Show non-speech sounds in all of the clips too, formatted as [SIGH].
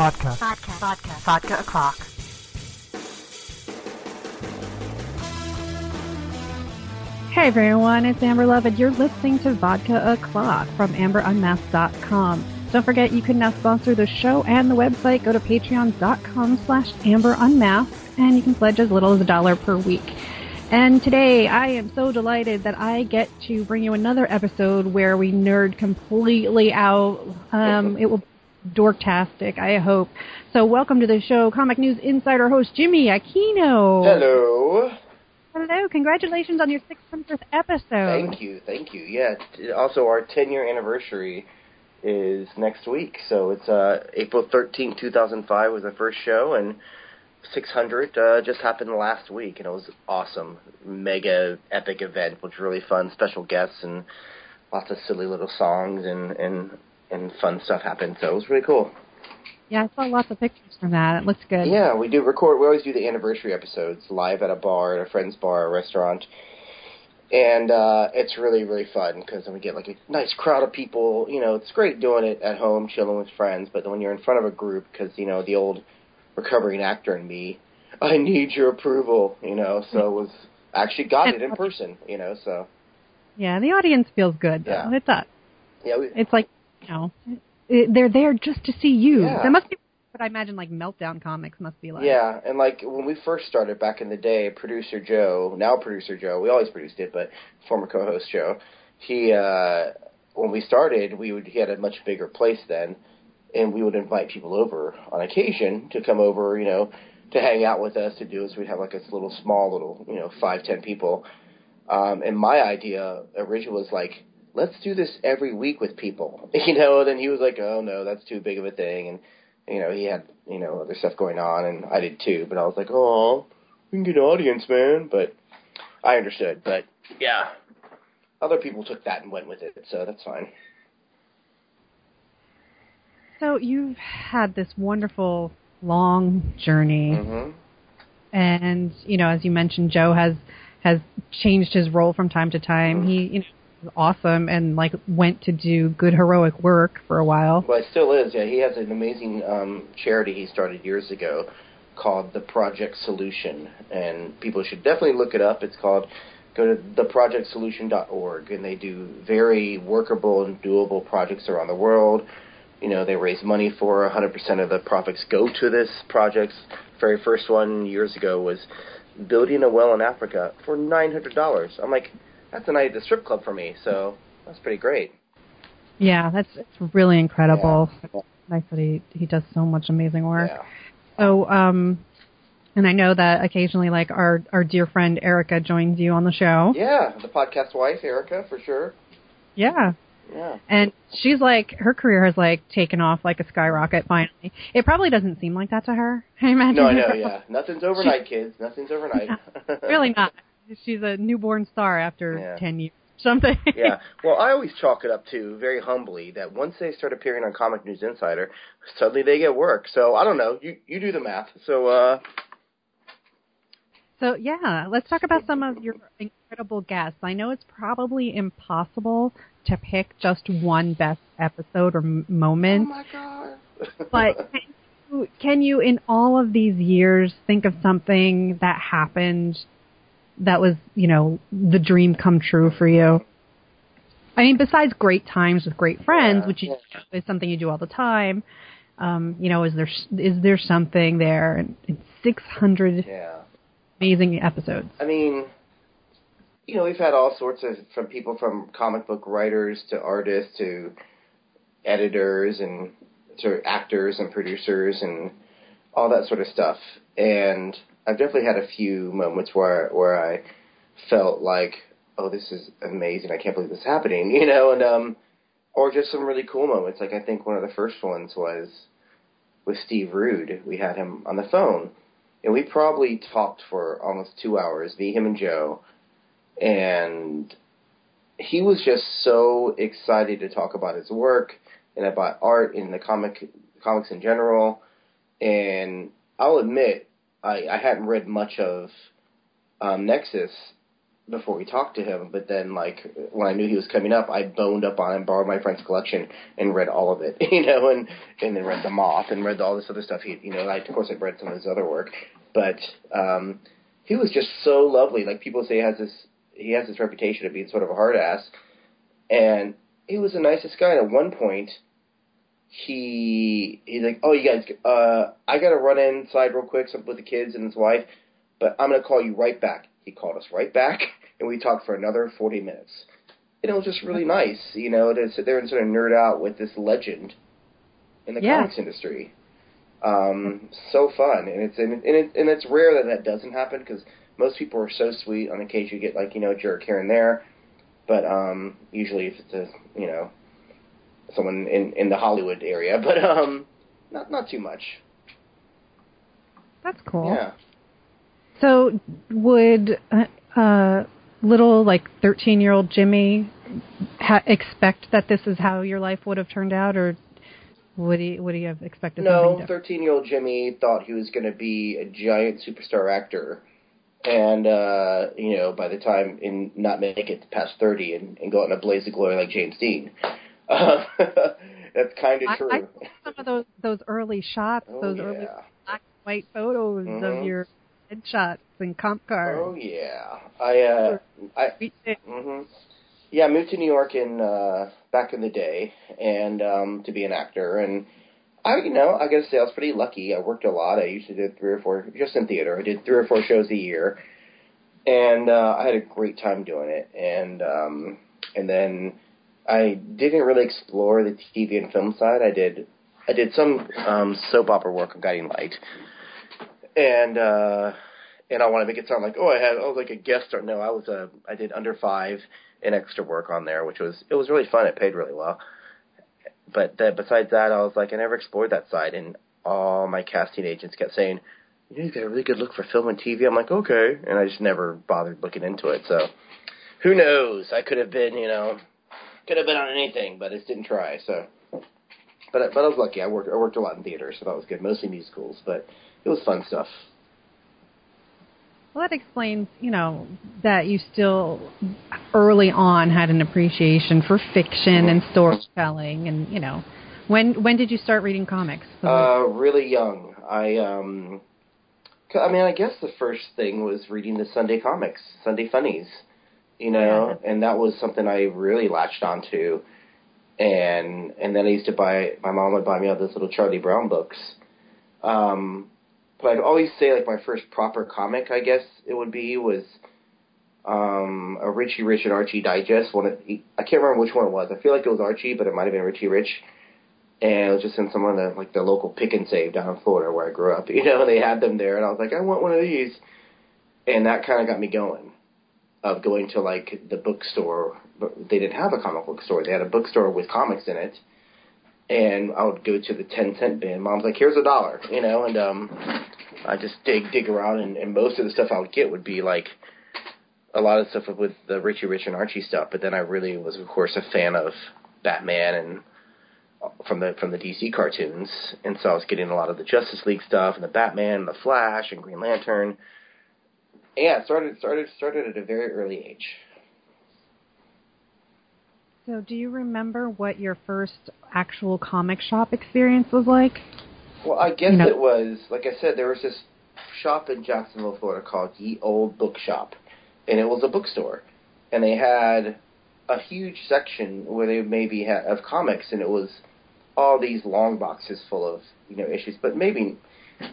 Vodka. Vodka. Vodka. Vodka o'clock. Hey everyone, it's Amber Love, and you're listening to Vodka O'Clock from AmberUnmasked.com. Don't forget you can now sponsor the show and the website. Go to patreon.com slash AmberUnmasked, and you can pledge as little as a dollar per week. And today I am so delighted that I get to bring you another episode where we nerd completely out. Um, it will be dorktastic, I hope. So welcome to the show, Comic News Insider host Jimmy Aquino. Hello. Hello, congratulations on your 600th episode. Thank you, thank you. Yeah. Also, our 10 year anniversary is next week, so it's uh, April 13th, 2005 was the first show, and 600 uh, just happened last week, and it was awesome, mega epic event, which was really fun. Special guests and lots of silly little songs and and and fun stuff happened. So it was really cool. Yeah, I saw lots of pictures from that. It looks good. Yeah, we do record. We always do the anniversary episodes live at a bar, at a friend's bar, a restaurant, and uh, it's really really fun because then we get like a nice crowd of people. You know, it's great doing it at home, chilling with friends, but then when you're in front of a group, because you know the old recovering actor in me, I need your approval. You know, so it was actually got it in person. You know, so Yeah, the audience feels good. Though. Yeah. It's a, yeah, we, It's like, you know, they're there just to see you. Yeah. That must be what I imagine like meltdown comics must be like. Yeah, and like when we first started back in the day, producer Joe, now producer Joe, we always produced it, but former co-host Joe, he uh when we started, we would he had a much bigger place then, and we would invite people over on occasion to come over, you know, to hang out with us to do this. We'd have like this little small little, you know, five ten people. Um, and my idea originally was like, let's do this every week with people, [LAUGHS] you know. And then he was like, oh no, that's too big of a thing, and you know, he had, you know, other stuff going on, and I did too. But I was like, oh, we can get an audience, man. But I understood. But yeah, other people took that and went with it, so that's fine. So you've had this wonderful long journey, hmm and you know, as you mentioned, Joe has has changed his role from time to time. He, you know, is awesome and like went to do good heroic work for a while. Well, it still is. Yeah, he has an amazing um, charity he started years ago called the Project Solution, and people should definitely look it up. It's called go to theprojectsolution.org, and they do very workable and doable projects around the world. You know, they raise money for 100% of the profits go to this project. Very first one years ago was building a well in Africa for $900. I'm like, that's a night at the strip club for me, so that's pretty great. Yeah, that's it's really incredible. Yeah. Nice that he he does so much amazing work. Yeah. So, um, and I know that occasionally, like our our dear friend Erica joins you on the show. Yeah, the podcast wife, Erica, for sure. Yeah, Yeah. and she's like her career has like taken off like a skyrocket. Finally, it probably doesn't seem like that to her. [LAUGHS] I imagine. No, I know, yeah. Nothing's overnight, kids. Nothing's overnight. [LAUGHS] really not. She's a newborn star after Yeah. ten years. Something. [LAUGHS] yeah. [LAUGHS] Well, I always chalk it up to, very humbly, that once they start appearing on Comic News Insider, suddenly they get work. So, I don't know. You you do the math. So, uh, So yeah, let's talk about some of your incredible guests. I know it's probably impossible to pick just one best episode or m- oh moment, my god. [LAUGHS] but can you, can you, in all of these years, think of something that happened that was, you know, the dream come true for you? I mean, besides great times with great friends, Yeah, which you, yeah. is something you do all the time. Um, you know, is there is there something there in, in 600 yeah. amazing episodes? I mean, you know, we've had all sorts of from people from comic book writers to artists to editors and to actors and producers and all that sort of stuff. And I've definitely had a few moments where where I felt like, oh, this is amazing. I can't believe this is happening, [LAUGHS] you know, and um, or just some really cool moments. Like I think one of the first ones was with Steve Rude. We had him on the phone and we probably talked for almost two hours, me, him, and Joe, and he was just so excited to talk about his work and about art and the comic comics in general. And I'll admit, I, I hadn't read much of um, Nexus before we talked to him. But then, like when I knew he was coming up, I boned up on him, borrowed my friend's collection, and read all of it. [LAUGHS] You know, and and then read The Moth and read all this other stuff. He, you know, I, of course I've read some of his other work, but um, he was just so lovely. Like people say, he has this he has this reputation of being sort of a hard ass, and he was the nicest guy. And at one point, he he's like, "Oh, you guys, uh, I got to run inside real quick something with the kids and his wife, but I'm gonna call you right back." He called us right back, [LAUGHS] and we talked for another 40 minutes. And it was just really nice, you know, to sit there and sort of nerd out with this legend in the Yeah. comics industry. Um, so fun, and it's and, it, and, it, and it's rare that that doesn't happen because most people are so sweet. On occasion, you get like you know a jerk here and there, but um, usually if it's a you know someone in in the Hollywood area, but um, not not too much. That's cool. Yeah. So would uh, uh, little like 13 year old Jimmy ha- expect that this is how your life would have turned out, or would he would he have expected No, something thirteen-year-old Jimmy thought he was going to be a giant superstar actor, and uh, you know, by the time in not make it past thirty and, and go out in a blaze of glory like James Dean. Uh, [LAUGHS] that's kind of true. I saw some of those those early shots, oh those yeah. early black and white photos Mhm. of your headshots and comp cards. Oh yeah. I uh, I We did. hmm Yeah, I moved to New York in uh back in the day and um to be an actor and I you know, I gotta say I was pretty lucky. I worked a lot. I usually did three or four just in theater. I did three or four shows a year. And uh I had a great time doing it. And um and then I didn't really explore the TV and film side. I did I did some um soap opera work on Guiding Light. And uh and I want to make it sound like, oh, I had, was like a guest star. No, I was a, I did under five and extra work on there, which was, it was really fun. It paid really well. But that, besides that, I was like, I never explored that side, and all my casting agents kept saying, you know, you got a really good look for film and TV. I'm like, okay, and I just never bothered looking into it. So, who knows? I could have been, you know, could have been on anything, but I just didn't try. So, but but I was lucky. I worked I worked a lot in theater, so that was good. Mostly musicals, but it was fun stuff. Well, that explains, you know, that you still early on had an appreciation for fiction and storytelling, and you know, when when did you start reading comics? Uh, really young. I um, I mean, I guess the first thing was reading the Sunday comics, Sunday funnies, you know, and that was something I really latched onto. And and then I used to buy. My mom would buy me all those little Charlie Brown books. Um, but I'd always say like my first proper comic, I guess it would be was um a Richie Rich and Archie digest. One of, I can't remember which one it was. I feel like it was Archie, but it might have been Richie Rich and it was just in some of the like the local pick and save down in Florida where I grew up. [LAUGHS] You know, they had them there, and I was like, I want one of these, and that kind of got me going, of going to like the bookstore. But they didn't have a comic book store; they had a bookstore with comics in it, and I would go to the ten cent bin. Mom's like, "Here's a dollar," you know, and um, I just dig dig around, and, and most of the stuff I would get would be like a lot of stuff with the Richie Rich and Archie stuff. But then I really was, of course, a fan of Batman and from the from the DC cartoons, and so I was getting a lot of the Justice League stuff and the Batman, and the Flash, and Green Lantern. Yeah, started started started at a very early age. so, do you remember what your first actual comic shop experience was like? Well, I guess You know- it was like I said. There was this shop in Jacksonville, Florida, called Ye Old Bookshop, and it was a bookstore, and they had a huge section where they maybe had of comics, and it was all these long boxes full of you know issues. But maybe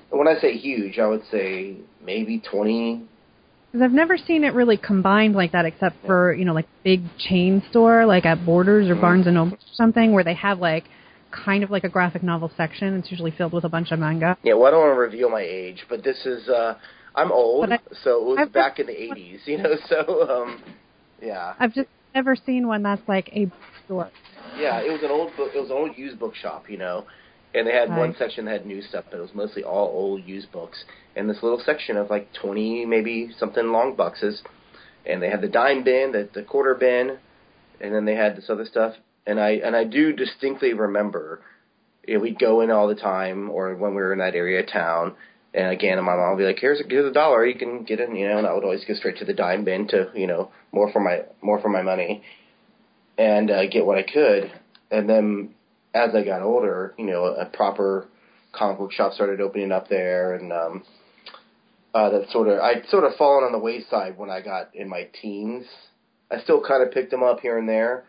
when I say huge, I would say maybe twenty Because I've never seen it really combined like that, except for you know, like big chain store, like at Borders or Mhm. Barnes and Noble or something, where they have like kind of like a graphic novel section. It's usually filled with a bunch of manga. Yeah, well, I don't want to reveal my age, but this is uh I'm old, I- so it was I've- back in the '80s, you know. So, um, yeah, I've just never seen one that's like a store. yeah, it was an old book. It was an old used bookshop, you know, and they had one section that had new stuff, but it was mostly all old used books, and this little section of like 20, maybe something long boxes, and they had the dime bin, the the quarter bin, and then they had this other stuff, and I and I do distinctly remember, you know, we'd go in all the time, or when we were in that area of town, And again, my mom would be like, "Here's a here's a dollar, you can get it," you know. And I would always go straight to the dime bin to you know more for my more for my money, and uh, get what I could. And then as I got older, you know, a proper comic book shop started opening up there, and um, uh, that sort of I'd sort of fallen on the wayside when I got in my teens. I still kind of picked them up here and there,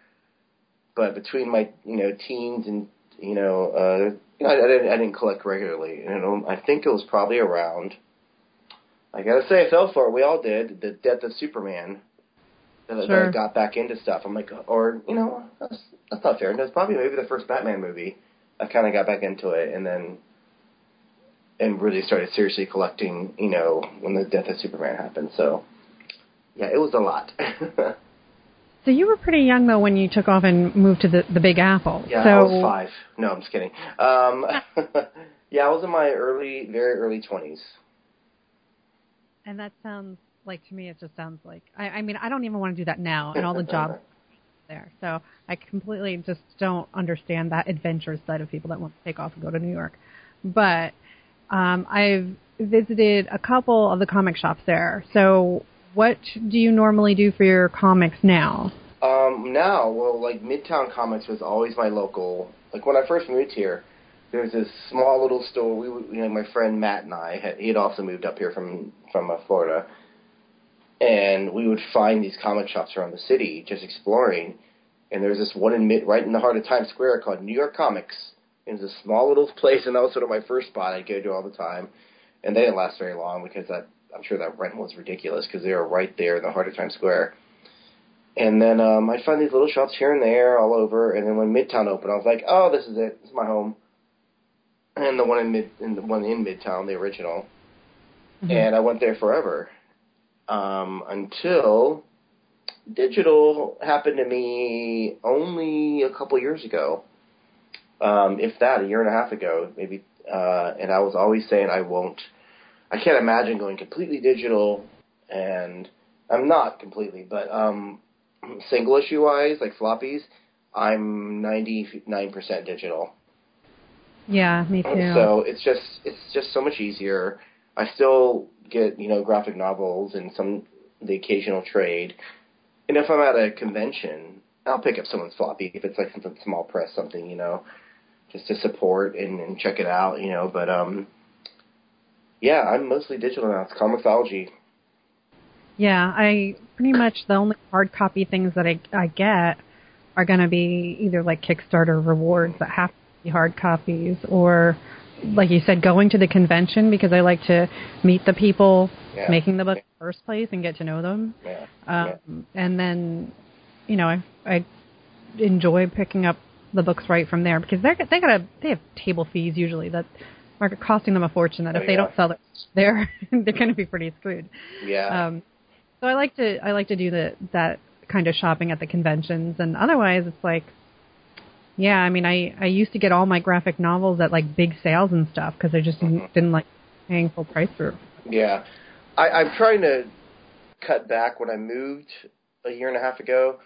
but between my you know teens and you know, uh, you know I, I didn't I didn't collect regularly. You know, I think it was probably around. I gotta say, I fell for it. We all did. The Death of Superman. That, Sure. I got back into stuff. I'm like, or you know, that's that's not fair. And it's probably maybe the first Batman movie. I kind of got back into it, and then and really started seriously collecting. You know, when the Death of Superman happened. So yeah, it was a lot. [LAUGHS] So you were pretty young though when you took off and moved to the the Big Apple. Yeah, so I was five. No, I'm just kidding. Um, [LAUGHS] yeah, I was in my early, very early twenties. And that sounds like to me, it just sounds like I, I mean, I don't even want to do that now, and all the [LAUGHS] jobs there. So I completely just don't understand that adventurous side of people that want to take off and go to New York. But um, I've visited a couple of the comic shops there. So what do you normally do for your comics now? Um, now, well, like Midtown Comics was always my local. Like when I first moved here, there was this small little store. We, you know, my friend Matt and I had. He had also moved up here from from uh, Florida, and we would find these comic shops around the city, just exploring. And there was this one in mid, right in the heart of Times Square called New York Comics. It was a small little [LAUGHS] place, and that was sort of my first spot. I'd go to all the time, and they didn't last very long because that I'm sure that rent was ridiculous because they were right there in the heart of Times Square. And then um, I'd find these little shops here and there all over. And then when Midtown opened, I was like, "Oh, this is it. This is my home." And the one in mid, in the one in Midtown, the original, and I went there forever um, until digital happened to me only a couple years ago, um, if that, a year and a half ago, maybe. Uh, and I was always saying I won't. I can't imagine going completely digital, and I'm not completely, but um, single issue wise, like floppies, I'm 99% digital. Yeah, me too. So it's just it's just so much easier. I still get you know graphic novels and some the occasional trade, and if I'm at a convention, I'll pick up someone's floppy if it's like something small press, something you know, just to support and, and check it out, you know. But um, yeah, I'm mostly digital now. It's Comixology. Yeah, I pretty much the only hard copy things that I I get are going to be either like Kickstarter rewards that have to be hard copies or like you said going to the convention because I like to meet the people Yeah. making the book in the first place and get to know them. Yeah. Um and then you know, I I enjoy picking up the books right from there because they're they got a they have table fees usually that are costing them a fortune that Oh, if they don't sell it there [LAUGHS] they're going to be pretty screwed. yeah. Um, so I like to I like to do the that kind of shopping at the conventions, and otherwise it's like, yeah, I mean I I used to get all my graphic novels at like big sales and stuff because I just didn't, didn't like paying full price for. Yeah, I, I'm trying to cut back. When I moved a year and a half ago,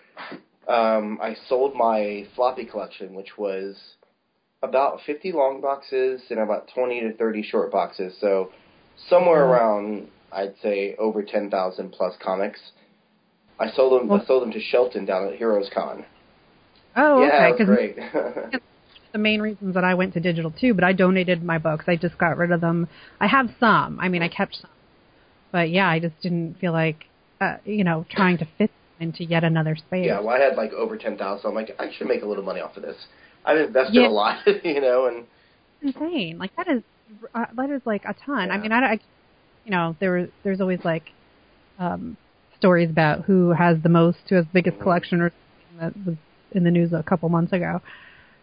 um, I sold my floppy collection, which was about 50 long boxes and about 20 to 30 short boxes. So somewhere Mhm. around, I'd say, over 10,000 plus comics. I sold them. I sold them to Shelton down at Heroes Con. Oh, yeah, okay. Because great. [LAUGHS] the main reasons that I went to digital too, but I donated my books. I just got rid of them. I have some. I mean, I kept some, but yeah, I just didn't feel like, uh, you know, trying to fit into yet another space. yeah, well, I had like over 10,000. I'm like, I should make a little money off of this. I've invested Yeah. a lot, [LAUGHS] you know, and insane. Like that is uh, that is like a ton. I mean, I, I you know, there there's always like um stories about who has the most, who has the biggest Mhm. collection, or something that was in the news a couple months ago.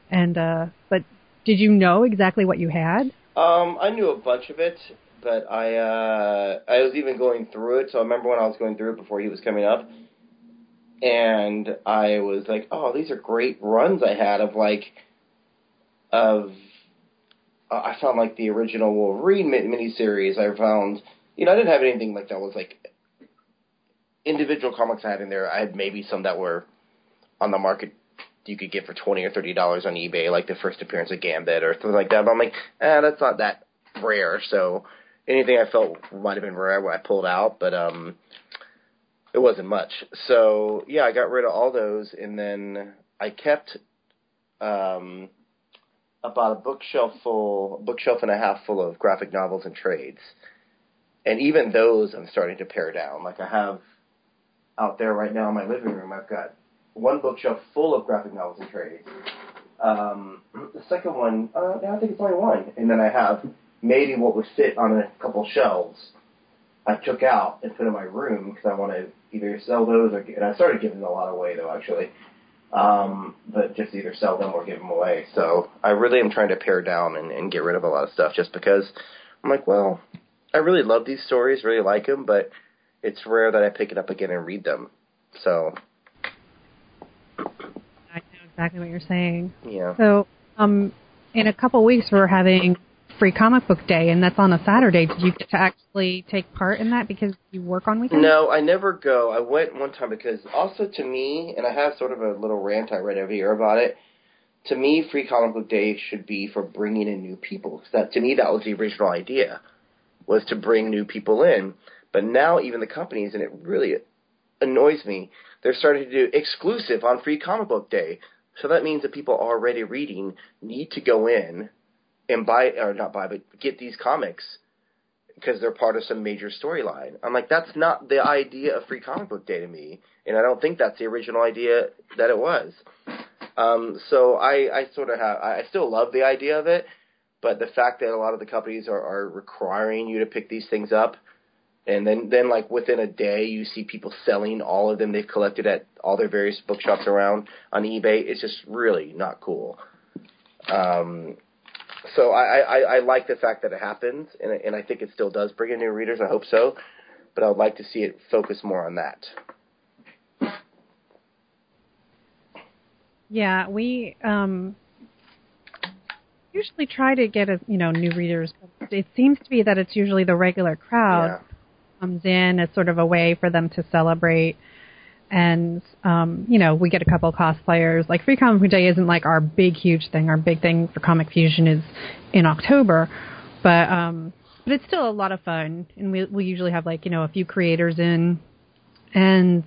And uh but did you know exactly what you had? Um, I knew a bunch of it, but I uh I was even going through it. So I remember when I was going through it before he was coming up, and I was like, "Oh, these are great runs I had of like of." Uh, I found like the original Wolverine miniseries. I found, you know, I didn't have anything like that was like individual comics I had in there. I had maybe some that were on the market you could get for twenty or thirty dollars on eBay, like the first appearance of Gambit or something like that. But I'm like, eh, that's not that rare. So anything I felt might have been rare, I pulled out, but um, it wasn't much. So yeah, I got rid of all those, and then I kept um, about a bookshelf full, bookshelf and a half full of graphic novels and trades, and even those I'm starting to pare down. Like I have out there right now in my living room, I've got one bookshelf full of graphic novels and trades. Um, [CLEARS THROAT] the second one, uh, I think it's only one, and then I have maybe what would fit on a couple shelves. I took out and put in my room because I want to either sell those or and I started giving a lot away though actually, um, but just either sell them or give them away. So I really am trying to pare down and, and get rid of a lot of stuff just because I'm like, well, I really love these stories, really like them, but it's rare that I pick it up again and read them. So exactly what you're saying. yeah. So, um, in a couple weeks, we're having free comic book day, and that's on a Saturday. Did you get to actually take part in that because you work on weekends? No, I never go. I went one time because also to me, and I have sort of a little rant I read over here about it. To me, Free Comic Book Day should be for bringing in new people. 'Cause That to me, that was the original idea, was to bring new people in. But now even the companies, and it really annoys me, they're starting to do exclusive on Free Comic Book Day. So that means that people already reading need to go in and buy, or not buy, but get these comics because they're part of some major storyline. I'm like, that's not the idea of Free Comic Book Day to me, and I don't think that's the original idea that it was. Um, so I, I sort of have, I still love the idea of it, but the fact that a lot of the companies are, are requiring you to pick these things up, and then then like within a day you see people selling all of them they've collected at all their various bookshops around on eBay. It's just really not cool. Um, so I, I, I like the fact that it happens, and, and I think it still does bring in new readers. I hope so, but I would like to see it focus more on that. Yeah, we um, usually try to get a, you know new readers. But it seems to be that it's usually the regular crowd Yeah. Comes in as sort of a way for them to celebrate. And um, you know, we get a couple cosplayers. Like Free Comic Book Day isn't like our big huge thing. Our big thing for Comic Fusion is in October, but um, but it's still a lot of fun. And we we usually have like you know a few creators in, and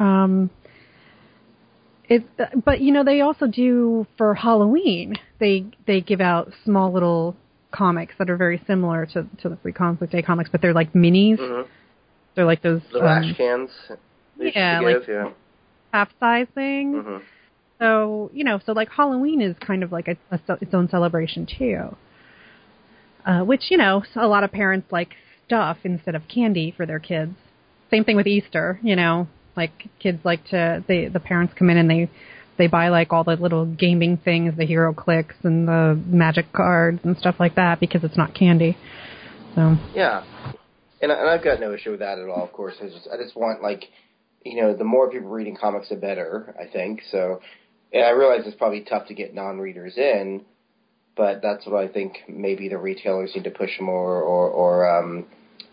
um, it. But you know they also do for Halloween. They they give out small little comics that are very similar to to the Free Comic Book Day comics, but they're like minis. Mm-hmm. They're like those Little um, ash cans. they used to yeah, like- yeah. half size things. hmm So you know, so like Halloween is kind of like a, a, its own celebration too. Uh, which you know, a lot of parents like stuff instead of candy for their kids. Same thing with Easter. You know, like kids like to they the parents come in and they they buy like all the little gaming things, the HeroClix and the magic cards and stuff like that because it's not candy. So Yeah, and and I've got no issue with that at all. Of course, I just I just want like, you know, the more people reading comics, the better. I think so, and I realize it's probably tough to get non-readers in, but that's what I think maybe the retailers need to push more, or or um,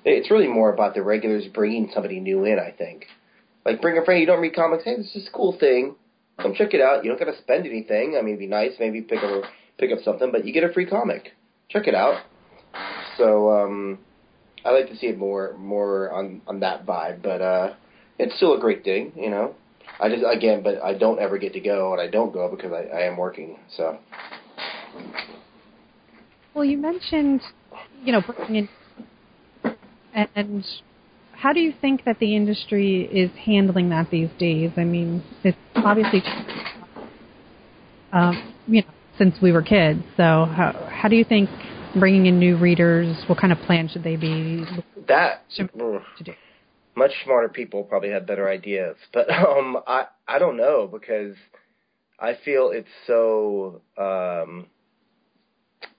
it's really more about the regulars bringing somebody new in. I think, like bring a friend you don't read comics. Hey, this is a cool thing. Come check it out. You don't got to spend anything. I mean, it'd be nice maybe pick up pick up something, but you get a free comic. Check it out. So um, I like to see it more more on on that vibe, but uh, it's still a great thing, you know. I just again, but I don't ever get to go, and I don't go because I, I am working. So Well, you mentioned, you know, and how do you think that the industry is handling that these days? I mean, it's obviously, um, you know, since we were kids. So, how how do you think bringing in new readers? What kind of plan should they be that mm, to do? much smarter people probably have better ideas, [LAUGHS] but um, I I don't know because I feel it's so um,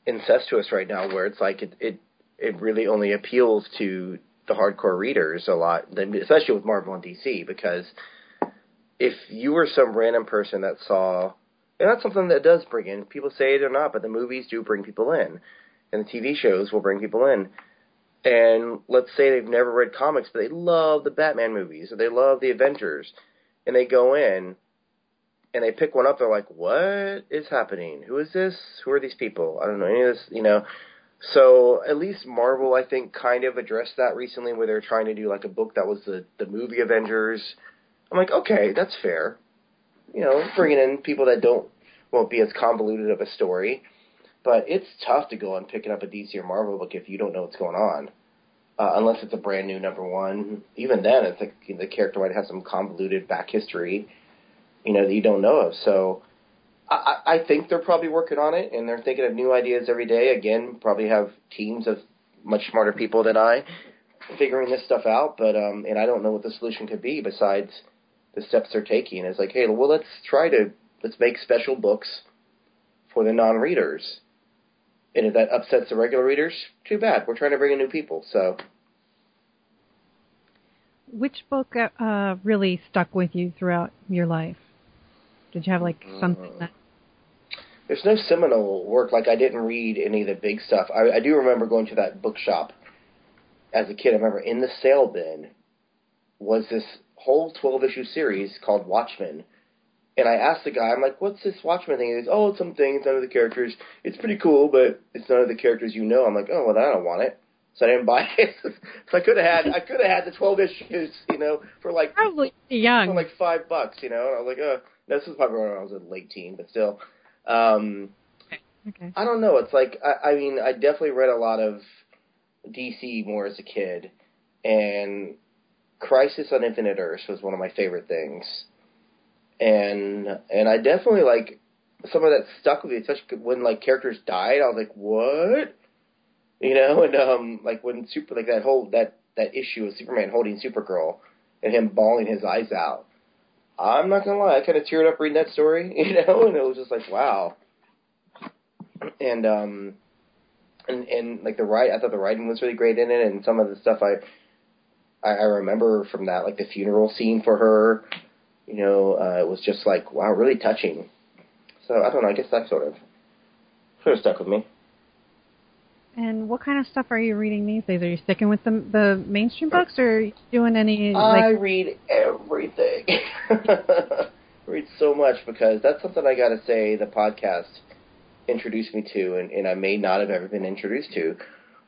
incestuous right now, where it's like it it it really only appeals to the hardcore readers a lot, especially with Marvel and DC, because if you were some random person that saw, and that's something that does bring in people say it or not, but the movies do bring people in, and the TV shows will bring people in and let's say they've never read comics, but they love the Batman movies or they love the Avengers, and they go in and they pick one up, they're like, "What is happening? Who is this? Who are these people? I don't know any of this." You know, So at least Marvel, I think, kind of addressed that recently, where they're trying to do like a book that was the the movie Avengers. I'm like, okay, that's fair. You know, bringing in people that don't won't be as convoluted of a story, but it's tough to go and picking up a DC or Marvel book if you don't know what's going on, uh, unless it's a brand new number one. Even then, it's like the character might have some convoluted back history, you know, that you don't know of. So I, I think they're probably working on it, and they're thinking of new ideas every day. Again, probably have teams of much smarter people than I figuring this stuff out. But um, and I don't know what the solution could be besides the steps they're taking. It's like, hey, well, let's try to let's make special books for the non-readers. And if that upsets the regular readers, too bad. We're trying to bring in new people, so. Which book uh, really stuck with you throughout your life? Did you have like something that there's no seminal work. Like I didn't read any of the big stuff. I, I do remember going to that bookshop as a kid. I remember in the sale bin was this whole 12 issue series called Watchmen. And I asked the guy, I'm like, what's this Watchmen thing? He goes, oh, it's some things, none of the characters. It's pretty cool, but it's none of the characters you know. I'm like, oh, well, I don't want it. So I didn't buy [LAUGHS] it. so I could have had, I could have had the 12 issues, you know, for like probably young, for like five bucks, you know. And I was like, oh, this was probably when I was a late teen, but still. Um, okay. I don't know. It's like I, I mean, I definitely read a lot of DC more as a kid, and Crisis on Infinite Earths was one of my favorite things, and and I definitely like some of that stuck with me, especially when like characters died. I was like, what? You know, and um, like when super like that whole that that issue of Superman holding Supergirl and him bawling his eyes out. I'm not gonna lie, I kind of teared up reading that story, [LAUGHS] you know, and it was just like, wow. And um, and and like the write, I thought the writing was really great in it, and some of the stuff I, I, I remember from that, like the funeral scene for her, you know, uh, it was just like, wow, really touching. So I don't know, I guess that sort of sort of stuck with me. And what kind of stuff are you reading these days? Are you sticking with the the mainstream uh, books, or are you doing any? Like... I read everything. [LAUGHS] read so much because that's something I got to say. The podcast introduced me to, and, and I may not have ever been introduced to,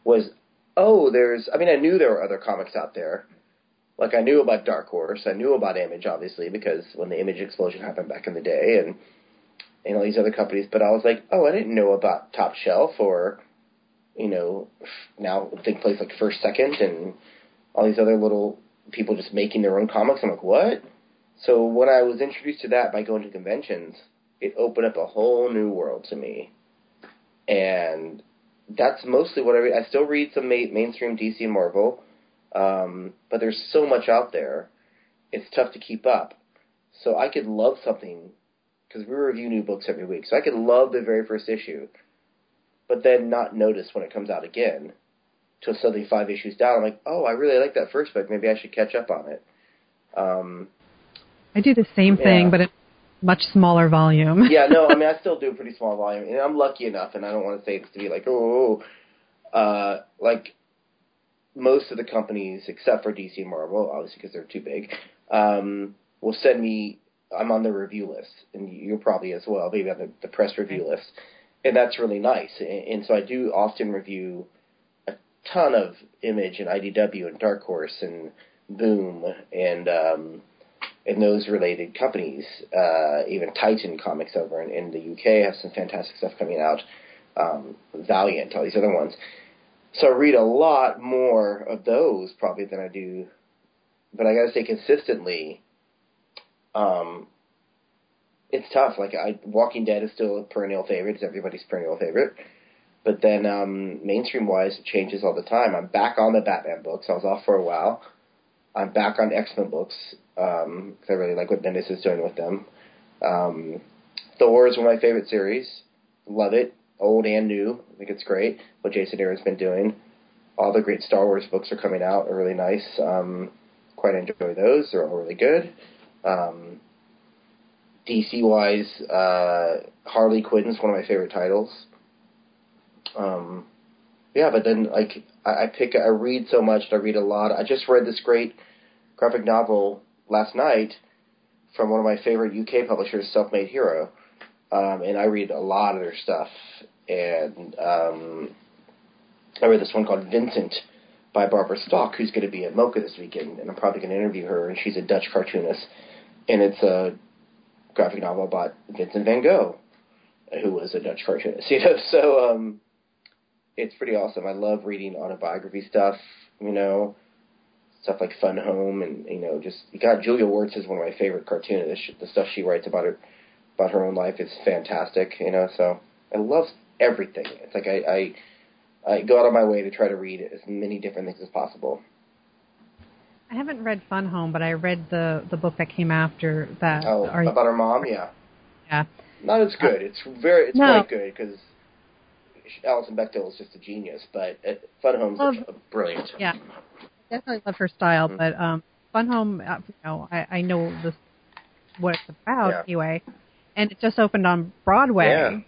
was oh, there's. I mean, I knew there were other comics out there. Like I knew about Dark Horse, I knew about Image, obviously, because when the Image explosion happened back in the day, and and all these other companies. But I was like, oh, I didn't know about Top Shelf or you know, now take place like first second and all these other little people just making their own comics. I'm like, what? So when I was introduced to that by going to conventions, it opened up a whole new world to me. And that's mostly what I read. I still read some ma- mainstream DC and Marvel, um, but there's so much out there. It's tough to keep up. So I could love something because we review new books every week. So I could love the very first issue but then not notice when it comes out again till suddenly five issues down. I'm like, oh, I really like that first book. Maybe I should catch up on it. Um, I do the same yeah. thing, but it's much smaller volume. [LAUGHS] yeah, no, I mean, I [LAUGHS] still do a pretty small volume, and I'm lucky enough, and I don't want to say this to be like, oh, uh, like most of the companies, except for DC and Marvel, obviously because they're too big, um, will send me. I'm on the review list, and you're probably as well, maybe on the, the press review list and that's really nice. And, and so I do often review a ton of Image and IDW and Dark Horse and Boom and um, and those related companies. Uh, even Titan Comics over in, in the UK has some fantastic stuff coming out. Um, Valiant, all these other ones. So I read a lot more of those probably than I do, but I got to say consistently. Um, it's tough. Like I, Walking Dead is still a perennial favorite. It's everybody's perennial favorite. But then um, mainstream wise, it changes all the time. I'm back on the Batman books. I was off for a while. I'm back on X Men books because um, I really like what Bendis is doing with them. Um, Thor is one of my favorite series. Love it, old and new. I think it's great what Jason Aaron's been doing. All the great Star Wars books are coming out. Are really nice. Um, quite enjoy those. They're all really good. Um, DC wise, uh, Harley Quinn is one of my favorite titles. Um, yeah, but then like I, I pick, I read so much. I read a lot. I just read this great graphic novel last night from one of my favorite UK publishers, Self Made Hero, um, and I read a lot of their stuff. And um, I read this one called Vincent by Barbara Stok, who's going to be at MoCCA this weekend, and I'm probably going to interview her. And she's a Dutch cartoonist, and it's a graphic novel about Vincent Van Gogh, who was a Dutch cartoonist. [LAUGHS] You know, so um, it's pretty awesome. I love reading autobiography stuff. You know, stuff like Fun Home, and you know, just got Julia Wertz is one of my favorite cartoonists. The stuff she writes about her about her own life is fantastic. You know, so I love everything. It's like I, I I go out of my way to try to read as many different things as possible. I haven't read Fun Home, but I read the the book that came after that. Oh, Are about her mom, yeah. Yeah. Not as good. It's very, it's No. quite good because Alison Bechdel is just a genius, but uh, Fun Home's Love- brilliant. Yeah. Definitely love her style, Mhm. but um, Fun Home, uh, you know, I, I know this what it's about Yeah. anyway, and it just opened on Broadway.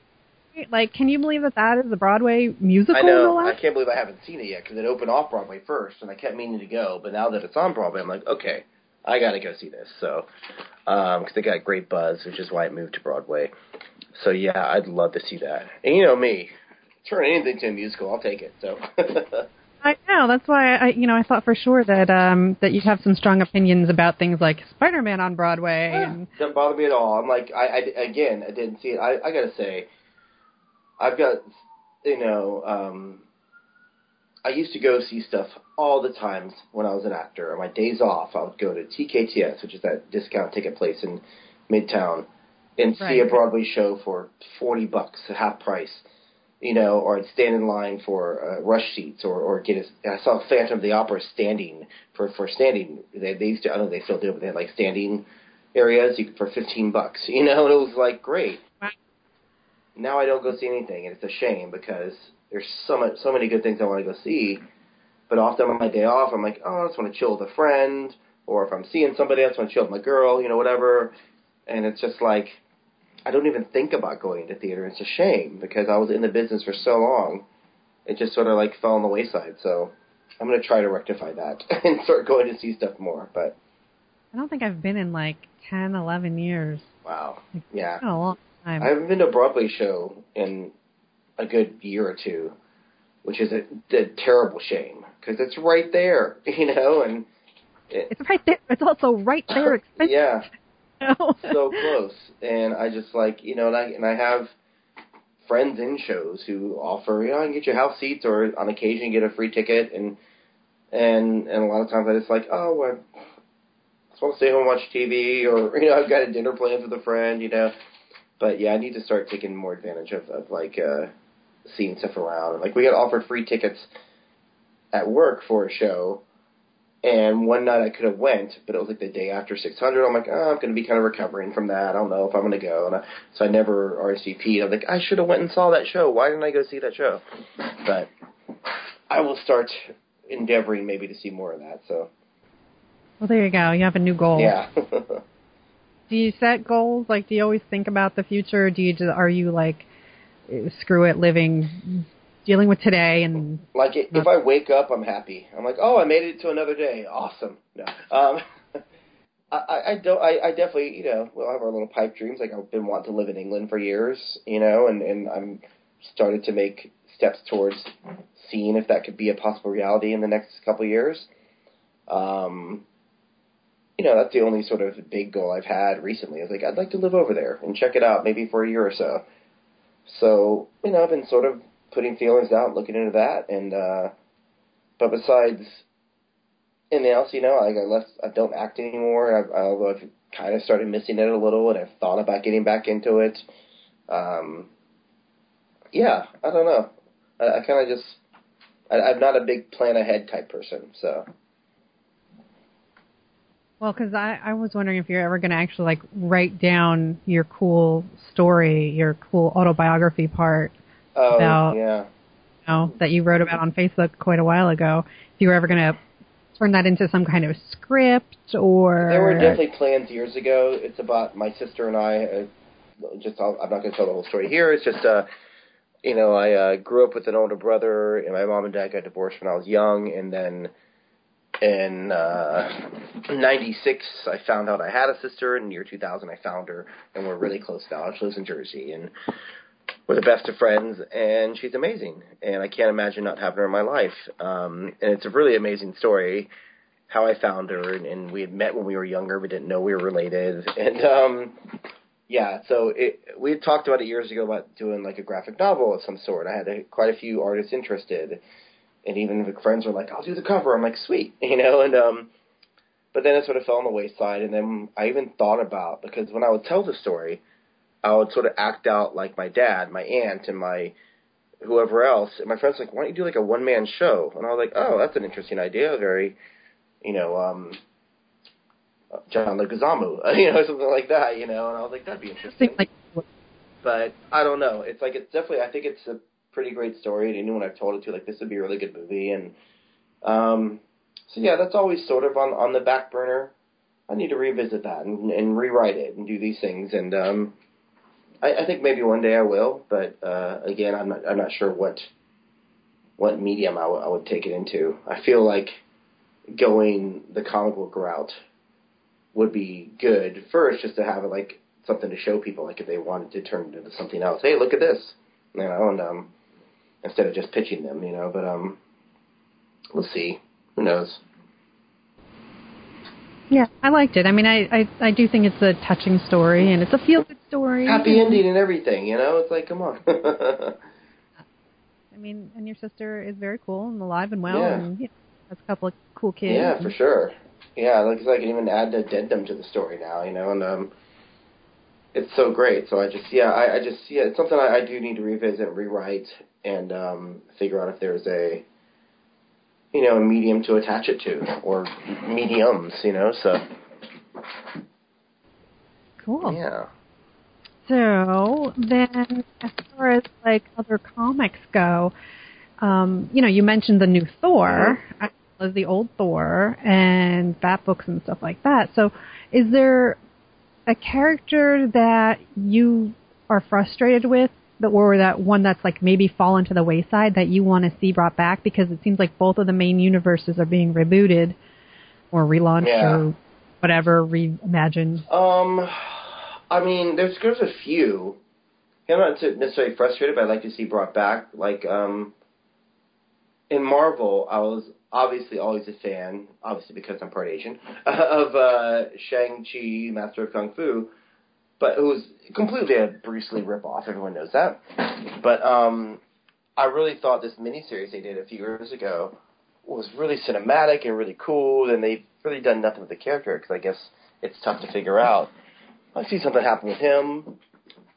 Like, can you believe that that is the Broadway musical? I know. I can't believe I haven't seen it yet because it opened off Broadway first, and I kept meaning to go. But now that it's on Broadway, I'm like, okay, I got to go see this. So, because they got great buzz, which is why it moved to Broadway. So yeah, I'd love to see that. And you know me, turn anything to a musical, I'll take it. So. [LAUGHS] I know. That's why I, you know, I thought for sure that um that you'd have some strong opinions about things like Spider-Man on Broadway. And Doesn't bother me at all. I'm like, I, I again, I didn't see it. I, I gotta say, I've got, you know, um, I used to go see stuff all the times when I was an actor. On my days off, I would go to TKTS, which is that discount ticket place in Midtown, and see a Broadway show for forty bucks, half price. You know, or I'd stand in line for uh, rush seats, or or get a. I saw Phantom of the Opera standing for for standing. They they used to. I don't know they still do it, but they had like standing areas you could, for fifteen bucks. You know, and it was like great. Now I don't go see anything, and it's a shame because there's so much, so many good things I want to go see. But often on my day off, I'm like, oh, I just want to chill with a friend, or if I'm seeing somebody, I just want to chill with my girl, you know, whatever. And it's just like I don't even think about going to theater. It's a shame because I was in the business for so long. It just sort of like fell on the wayside. So I'm going to try to rectify that [LAUGHS] and start going to see stuff more. But I don't think I've been in like ten, eleven years. wow, yeah. It's been a long time. I haven't been to a Broadway show in a good year or two, which is a, a terrible shame because it's right there, [LAUGHS] you know, and it, it's right there. It's also right there. [LAUGHS] Expensive. yeah, [LAUGHS] you know? so close. And I just like you know, and I and I have friends in shows who offer you know I can get you house seats or on occasion get a free ticket and and and a lot of times I just like oh well, I just want to stay home and watch TV or you know I've got a dinner plans with a friend you know. But yeah, I need to start taking more advantage of, of like uh seeing stuff around. And, like we got offered free tickets at work for a show and one night I could have went, but it was like the day after 600. I'm like, oh, I'm going to be kind of recovering from that. I don't know if I'm going to go. And I, so I never RSVP'd. I'm like, I should have went and saw that show. Why didn't I go see that show? But I will start endeavoring maybe to see more of that. So Well, there you go. You have a new goal. yeah. [LAUGHS] Do you set goals? Like, do you always think about the future? Do you? Just, are you like, screw it, living, dealing with today, and like i if I wake up, I'm happy. I'm like, oh, I made it to another day. Awesome. No. Um, [LAUGHS] I, I- I don't. I, I definitely, you know, we'll have our little pipe dreams. Like I've been wanting to live in England for years, you know, and and I'm started to make steps towards seeing if that could be a possible reality in the next couple of years. Um, you know, that's the only sort of big goal I've had recently. Is like I'd like to live over there and check it out, maybe for a year or so. So you know, I've been sort of putting feelers out, looking into that, and uh, but besides anything else, you know, like I left, I don't act anymore. I've, although I've kind of started missing it a little, and I've thought about getting back into it. Um, yeah, I don't know. I, I kind of just, I, I'm not a big plan ahead type person, so well, because I I was wondering if you're ever going to actually like write down your cool story, your cool autobiography part, oh About- yeah. you know, that you wrote about on Facebook quite a while ago. If you were ever going to turn that into some kind of script or There were definitely plans years ago. It's about my sister and I. Uh, just I'll, I'm not going to tell the whole story here. It's just uh, you know, I uh, grew up with an older brother, and my mom and dad got divorced when I was young, and then in uh, '96 I found out I had a sister. In the year 2000 I found her, and we're really close now. She lives in Jersey, and we're the best of friends, and she's amazing, and I can't imagine not having her in my life. Um, and it's a really amazing story how I found her, and, and we had met when we were younger, we didn't know we were related, and um, yeah, so it, we had talked about it years ago about doing like a graphic novel of some sort. I had a, quite a few artists interested, and even if the friends were like, "I'll do the cover." I'm like, "Sweet," [LAUGHS] you know, and um, but then it sort of fell on the wayside, and then I even thought about because when I would tell the story I would sort of act out like my dad, my aunt, and my whoever else. And my friends were like, why don't you do like a one man show? And I was like, oh, that's an interesting idea. Very, you know, um, John Leguizamo, [LAUGHS] you know, [LAUGHS] something like that, you know. And I was like, that'd be interesting. Like, but I don't know. It's like it's definitely. I think it's a pretty great story. And anyone I've told it to, like, this would be a really good movie. And um, so yeah, that's always sort of on on the back burner. I need to revisit that and, and rewrite it and do these things. And um, I, I think maybe one day I will, but uh, again, I'm not I'm not sure what what medium I, w- I would take it into. I feel like going the comic book route would be good first, just to have it like something to show people, like if they wanted to turn it into something else. Hey, look at this, you know, and um, instead of just pitching them, you know. But um, we'll see. Who knows? Yeah, I liked it. I mean, I I, I do think it's a touching story and it's a feel good story. Happy ending and everything, you know. It's like, come on. [LAUGHS] I mean, and your sister is very cool and alive and well, Yeah. and you know, has a couple of cool kids. yeah, for sure. Yeah, like I can even add an addendum to the story now, you know, and um, it's so great. So I just, yeah, I, I just, yeah, it's something I, I do need to revisit, rewrite, and um, figure out if there's a, you know, a medium to attach it to, or mediums, you know. So Cool. yeah, So then, as far as like other comics go, um, you know, you mentioned the new Thor, as well as the old Thor, and Bat books and stuff like that. So, is there a character that you are frustrated with, that or that one that's like maybe fallen to the wayside that you want to see brought back? Because it seems like both of the main universes are being rebooted or relaunched Yeah. or whatever, reimagined. Um, I mean, there's there's a few. I'm not necessarily frustrated, but I'd like to see brought back. Like, um, in Marvel, I was obviously always a fan, obviously because I'm part Asian, [LAUGHS] of uh, Shang Chi, Master of Kung Fu, but it was completely a Bruce Lee ripoff. Everyone knows that. But um, I really thought this miniseries they did a few years ago was really cinematic and really cool, and they've really done nothing with the character because I guess it's tough to figure out. I see something happen with him.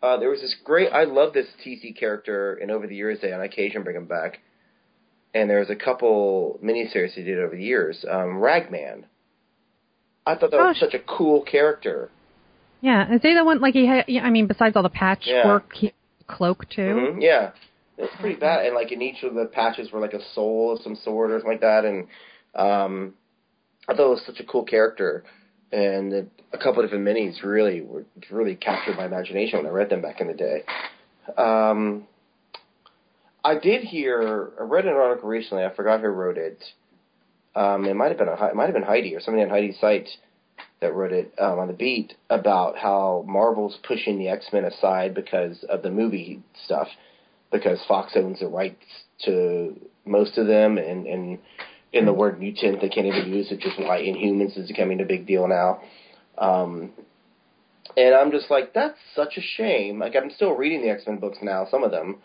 Uh, there was this great. I love this DC character, and over the years they on occasion bring him back. And there was a couple miniseries they did over the years. Um, Ragman. I thought that was Oh, such a cool character. Yeah, is he the one like he had? yeah, I mean, besides all the patchwork, Yeah. he cloak too. hmm Yeah, it's pretty bad. And like in each of the patches were like a soul of some sort or something like that. And um, I thought it was such a cool character. And a couple of different minis really were really captured my imagination when I read them back in the day. Um, I did hear. I read an article recently. I forgot who wrote it. Um, it might have been a, it might have been Heidi or somebody on Heidi's site that wrote it um, on the beat about how Marvel's pushing the X Men aside because of the movie stuff, because Fox owns the rights to most of them, and and in the word mutant they can't even use, which is why Inhumans is becoming a big deal now. Um, and I'm just like, that's such a shame. Like I'm still reading the X Men books now, some of them,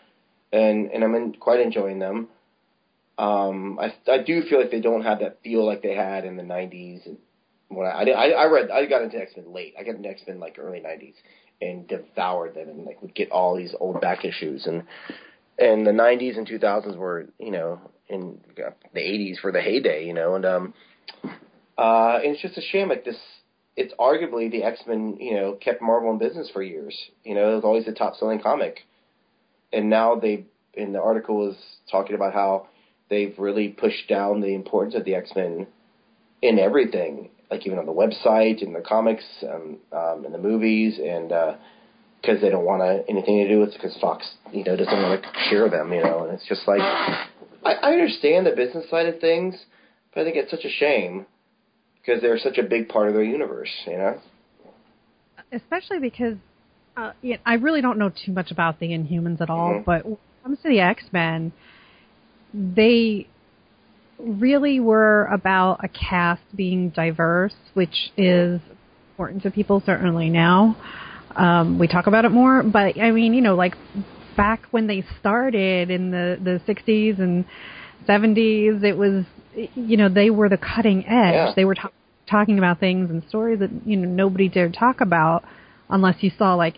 and and I'm in, quite enjoying them. Um, I I do feel like they don't have that feel like they had in the '90s. When I I, I read, I got into X Men late. I got into X Men like early '90s and devoured them, and like would get all these old back issues. And and the '90s and 2000s were, you know, in the '80s were the heyday, you know. And um, uh, and it's just a shame. Like this, it's arguably the X Men, you know, kept Marvel in business for years. You know, it was always the top selling comic, and now they. In the article was talking about how they've really pushed down the importance of the X Men in everything, like even on the website, in the comics, um, um, in the movies, and because they don't want to anything to do with it because Fox, you know, doesn't want to share them, you know, and it's just like I, I understand the business side of things, but I think it's such a shame because they're such a big part of their universe, you know. Especially because uh, yeah, I really don't know too much about the Inhumans at all, Mhm. but when it comes to the X Men, they really were about a cast being diverse, which is important to people certainly now. Um, we talk about it more, but I mean, you know, like back when they started in the the 60s and 70s, it was, you know, they were the cutting edge. Yeah. They were ta- talking about things and stories that you know nobody dared talk about unless you saw like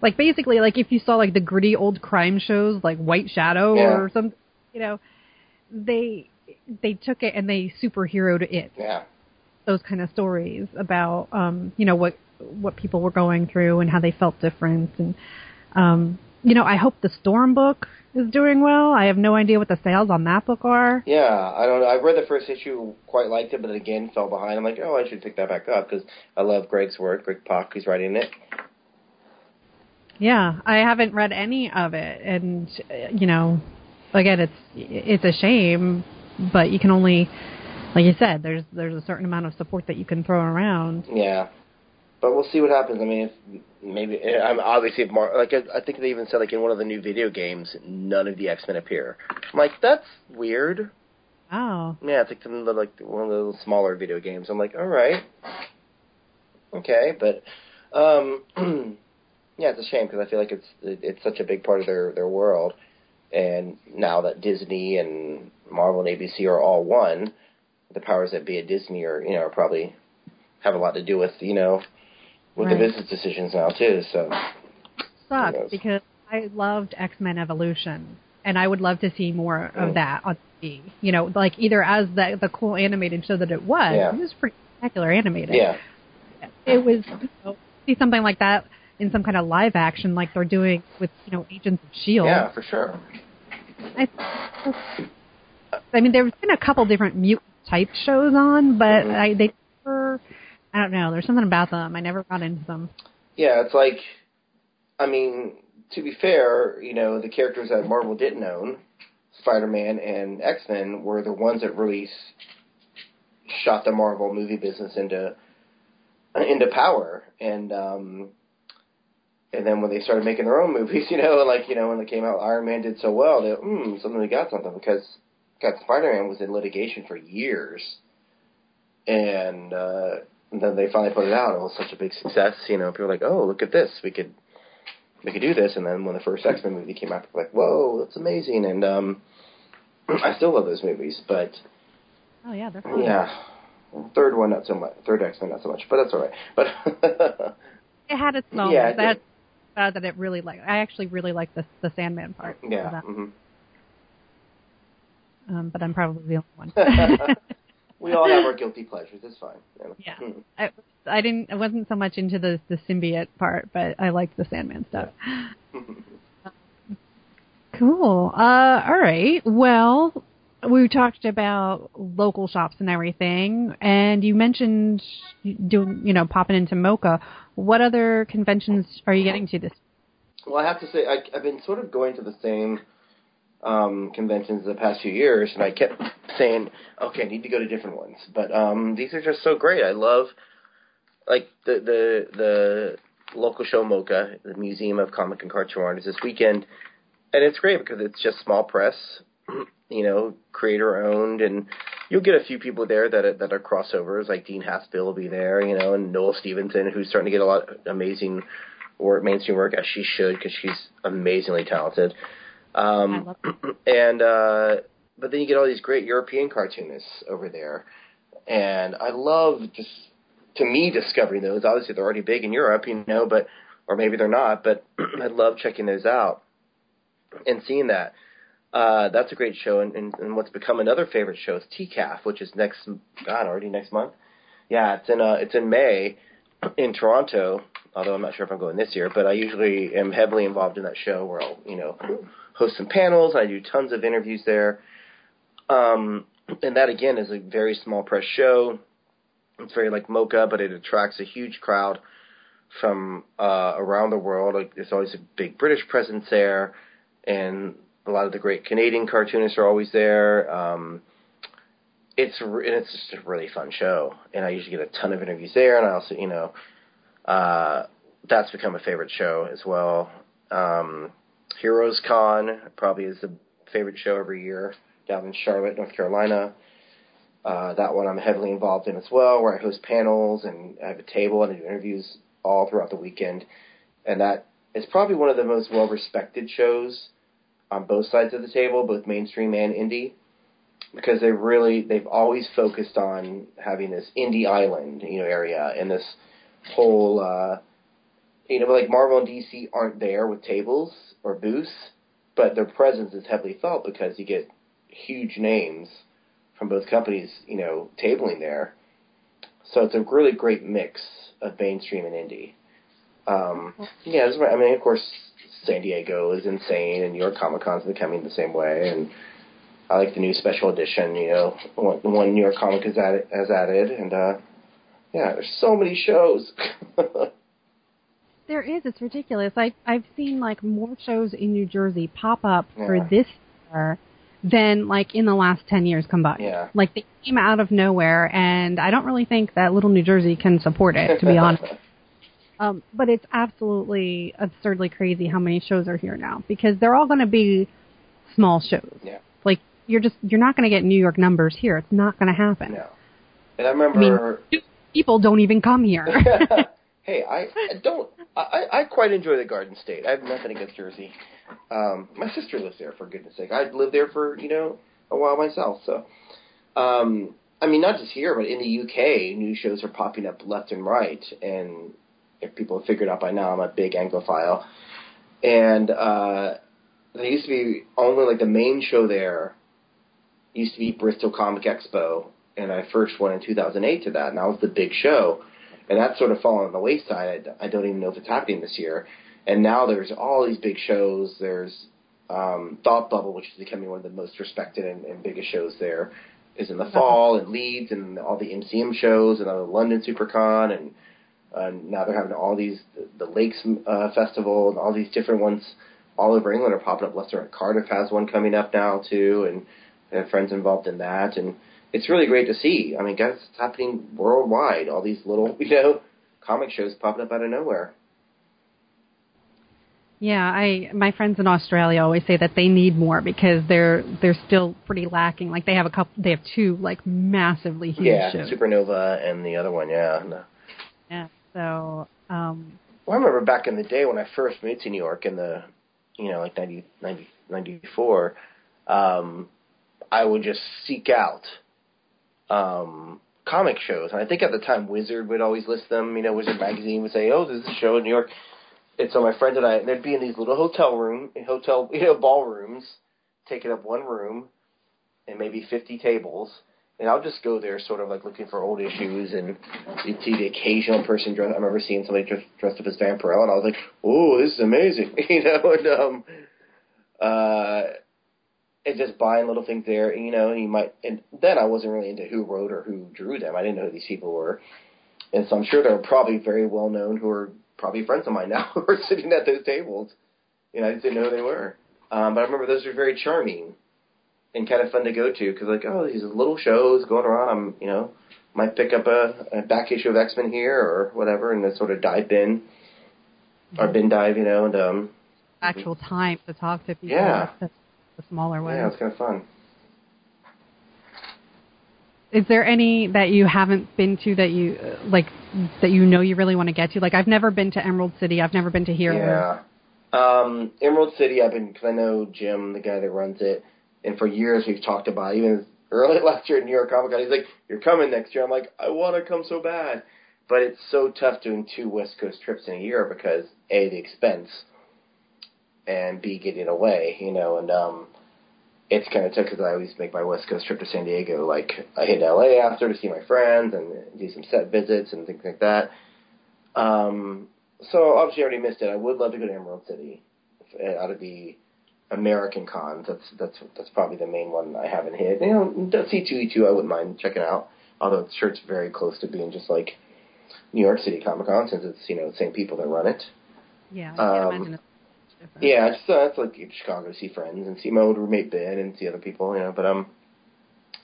like basically like if you saw like the gritty old crime shows like White Shadow Yeah. or some you know they they took it and they superheroed it Yeah. those kind of stories about um you know what what people were going through and how they felt different and um you know I hope the Storm book is doing well. I have no idea what the sales on that book are. Yeah, I don't know. I read the first issue, quite liked it, but then again fell behind. I'm like, oh, I should pick that back up because I love Greg's work. Greg Pak, who's writing it. Yeah, I haven't read any of it, and uh, you know, again, it's it's a shame, but you can only, like you said, there's there's a certain amount of support that you can throw around. Yeah, but we'll see what happens. I mean, if maybe I'm obviously if Mar- like I, I think they even said like in one of the new video games, none of the X Men appear. I'm like, that's weird. Oh, Yeah, it's like some the, like one of the little smaller video games. I'm like, all right, okay, but um, [CLEARS THROAT] yeah, it's a shame because I feel like it's it's such a big part of their their world, and now that Disney and Marvel and ABC are all one, the powers that be at Disney are you know are probably have a lot to do with you know with the business decisions now too. So sucks because I loved X Men Evolution, and I would love to see more Mm. of that on TV. You know, like either as the the cool animated show that it was, Yeah. it was pretty spectacular animated. yeah, it was you know, see something like that in some kind of live action, like they're doing with you know Agents of Shield. yeah, for sure. I, I mean, there's been a couple different mutant type shows on, but Mhm. I they never. I don't know. There's something about them. I never got into them. Yeah, it's like, I mean, to be fair, you know, the characters that Marvel didn't own, Spider-Man and X-Men, were the ones that really shot the Marvel movie business into into power. And um, and then when they started making their own movies, [LAUGHS] you know, like you know, when they came out, Iron Man did so well. They, hmm, suddenly we got something because got Spider-Man was in litigation for years, and. uh and then they finally put it out. It was such a big success. You know, people were like, "Oh, look at this! We could, we could do this." And then when the first X Men movie came out, people were like, "Whoa, that's amazing!" And um, [CLEARS THROAT] I still love those movies, but Oh yeah, they're fun. yeah, third one not so much. Third X Men not so much, but that's all right. But [LAUGHS] It had its moments. Yeah, it uh, that it really like. I actually really like the the Sandman part. yeah, that. hmm Um, but I'm probably the only one. [LAUGHS] [LAUGHS] we all have our guilty pleasures. It's fine. Yeah. Mhm. I, I didn't. I wasn't so much into the the symbiote part, but I liked the Sandman stuff. [LAUGHS] Cool. Uh, all right. Well, we talked about local shops and everything, and you mentioned doing, you know, popping into MoCCA. What other conventions are you getting to this? Well, I have to say, I, I've been sort of going to the same um, conventions the past few years, and I kept saying, okay, I need to go to different ones. But um, these are just so great. I love, like, the the the local show MoCCA, the Museum of Comic and Cartoon Art, is this weekend, and it's great because it's just small press, you know, creator owned, and you'll get a few people there that are, that are crossovers, like Dean Haspiel will be there, you know, and Noelle Stevenson, who's starting to get a lot of amazing work, mainstream work, as she should, because she's amazingly talented. Um, [CLEARS THROAT] and uh, but then you get all these great European cartoonists over there, and I love just to me discovering those. Obviously, they're already big in Europe, you know, but or maybe they're not. But [CLEARS THROAT] I love checking those out and seeing that. Uh, that's a great show, and, and, and what's become another favorite show is TCAF, which is next God already next month. Yeah, it's in uh, it's in May in Toronto. Although I'm not sure if I'm going this year, but I usually am heavily involved in that show where I'll you know host some panels. I do tons of interviews there. Um, and that again is a very small press show. It's very like MoCCA, but it attracts a huge crowd from uh, around the world. Like there's always a big British presence there, and a lot of the great Canadian cartoonists are always there. Um, it's re- it's just a really fun show, and I usually get a ton of interviews there, and I also you know uh, that's become a favorite show as well. Um, Heroes Con probably is the favorite show every year down in Charlotte, North Carolina. Uh, that one I'm heavily involved in as well, where I host panels and I have a table and I do interviews all throughout the weekend. And that is probably one of the most well respected shows on both sides of the table, both mainstream and indie, because they really they've always focused on having this indie island, you know, area and this whole uh you know, like Marvel and DC aren't there with tables or booths, but their presence is heavily felt because you get huge names from both companies, you know, tabling there. So it's a really great mix of mainstream and indie. Um, yeah, that's right. I mean, of course, San Diego is insane, and New York Comic Con's becoming the same way. And I like the new special edition. You know, one, the one New York Comic has added, has added, and uh, yeah, there's so many shows. [LAUGHS] there is. It's ridiculous. I I've seen like more shows in New Jersey pop up Yeah. for this year than like in the last ten years combined. Yeah. Like they came out of nowhere, and I don't really think that little New Jersey can support it. To be [LAUGHS] honest. Um, but it's absolutely absurdly crazy how many shows are here now because they're all going to be small shows. Yeah. Like you're just you're not going to get New York numbers here. It's not going to happen. no. And I remember. People don't even come here. [LAUGHS] [LAUGHS] hey, I, I don't. I, I quite enjoy the Garden State. I have nothing against Jersey. Um, my sister lives there, for goodness sake. I lived there for you know a while myself. So, um, I mean, not just here, but in the UK, new shows are popping up left and right. And if people have figured out by now, I'm a big Anglophile. And uh, there used to be only like the main show there used to be Bristol Comic Expo, and I first went in 2008 to that, and that was the big show. And that's sort of fallen on the wayside. I, I don't even know if it's happening this year. And now there's all these big shows. There's um, Thought Bubble, which is becoming one of the most respected and, and biggest shows there, is in the fall in Leeds, and all the MCM shows, and the London SuperCon, and uh, now they're having all these the, the Lakes uh, Festival, and all these different ones all over England are popping up Leicester and. Cardiff has one coming up now too, and I have friends involved in that, and it's really great to see. I mean, guys, it's happening worldwide. All these little, [LAUGHS] you know, comic shows popping up out of nowhere. Yeah, I my friends in Australia always say that they need more because they're they're still pretty lacking. Like they have a couple, they have two like massively huge yeah, shows. Supernova and the other one, yeah. No. Yeah. So, um, Well, I remember back in the day when I first moved to New York in the, you know, like 90, 90, 94, um, I would just seek out um, comic shows. And I think at the time Wizard would always list them. You know, Wizard Magazine would say, oh, there's a show in New York. And so my friend and I, they'd be in these little hotel room, hotel, [LAUGHS] you know, ballrooms, taking up one room and maybe 50 tables. And I'll just go there sort of like looking for old issues and you'd see the occasional person dressed. I remember seeing somebody dressed, dressed up as Vampirella and I was like, oh, this is amazing. [LAUGHS] you know, and, um, uh, and just buying little things there, you know, and you might, and then I wasn't really into who wrote or who drew them. I didn't know who these people were. And so I'm sure they're probably very well known who are probably friends of mine [LAUGHS] now who are sitting at those tables. You know, I just didn't know who they were. Um, but I remember those were very charming and kind of fun to go to because like, oh, these little shows going around. I'm, you know, might pick up a, a back issue of X Men here or whatever, and then sort of dive bin or bin dive, you know, and um, actual time to talk to people. Yeah. That's the smaller way. yeah, it's kind of fun. Is there any that you haven't been to that you uh, like that you know you really want to get to? Like I've never been to Emerald City. I've never been to Heroes. Yeah. Um, Emerald City, I've been because I know Jim, the guy that runs it, and for years we've talked about. it. Even early [LAUGHS] last year at New York Comic Con, he's like, "You're coming next year." I'm like, "I want to come so bad," but it's so tough doing two West Coast trips in a year because a the expense, and b getting away, you know, and um, it's kind of tough because I always make my West Coast trip to San Diego. Like I hit LA after to see my friends and do some set visits and things like that. Um, so obviously I already missed it. I would love to go to Emerald City uh, out of the American cons. That's that's that's probably the main one I haven't hit. You know, C two E two I wouldn't mind checking out. Although it's sure it's very close to being just like New York City Comic Con since it's you know the same people that run it. Yeah. I Um, imagine it's different. Yeah, just uh, it's like Chicago to see friends and see my old roommate Ben and see other people, you know. But um,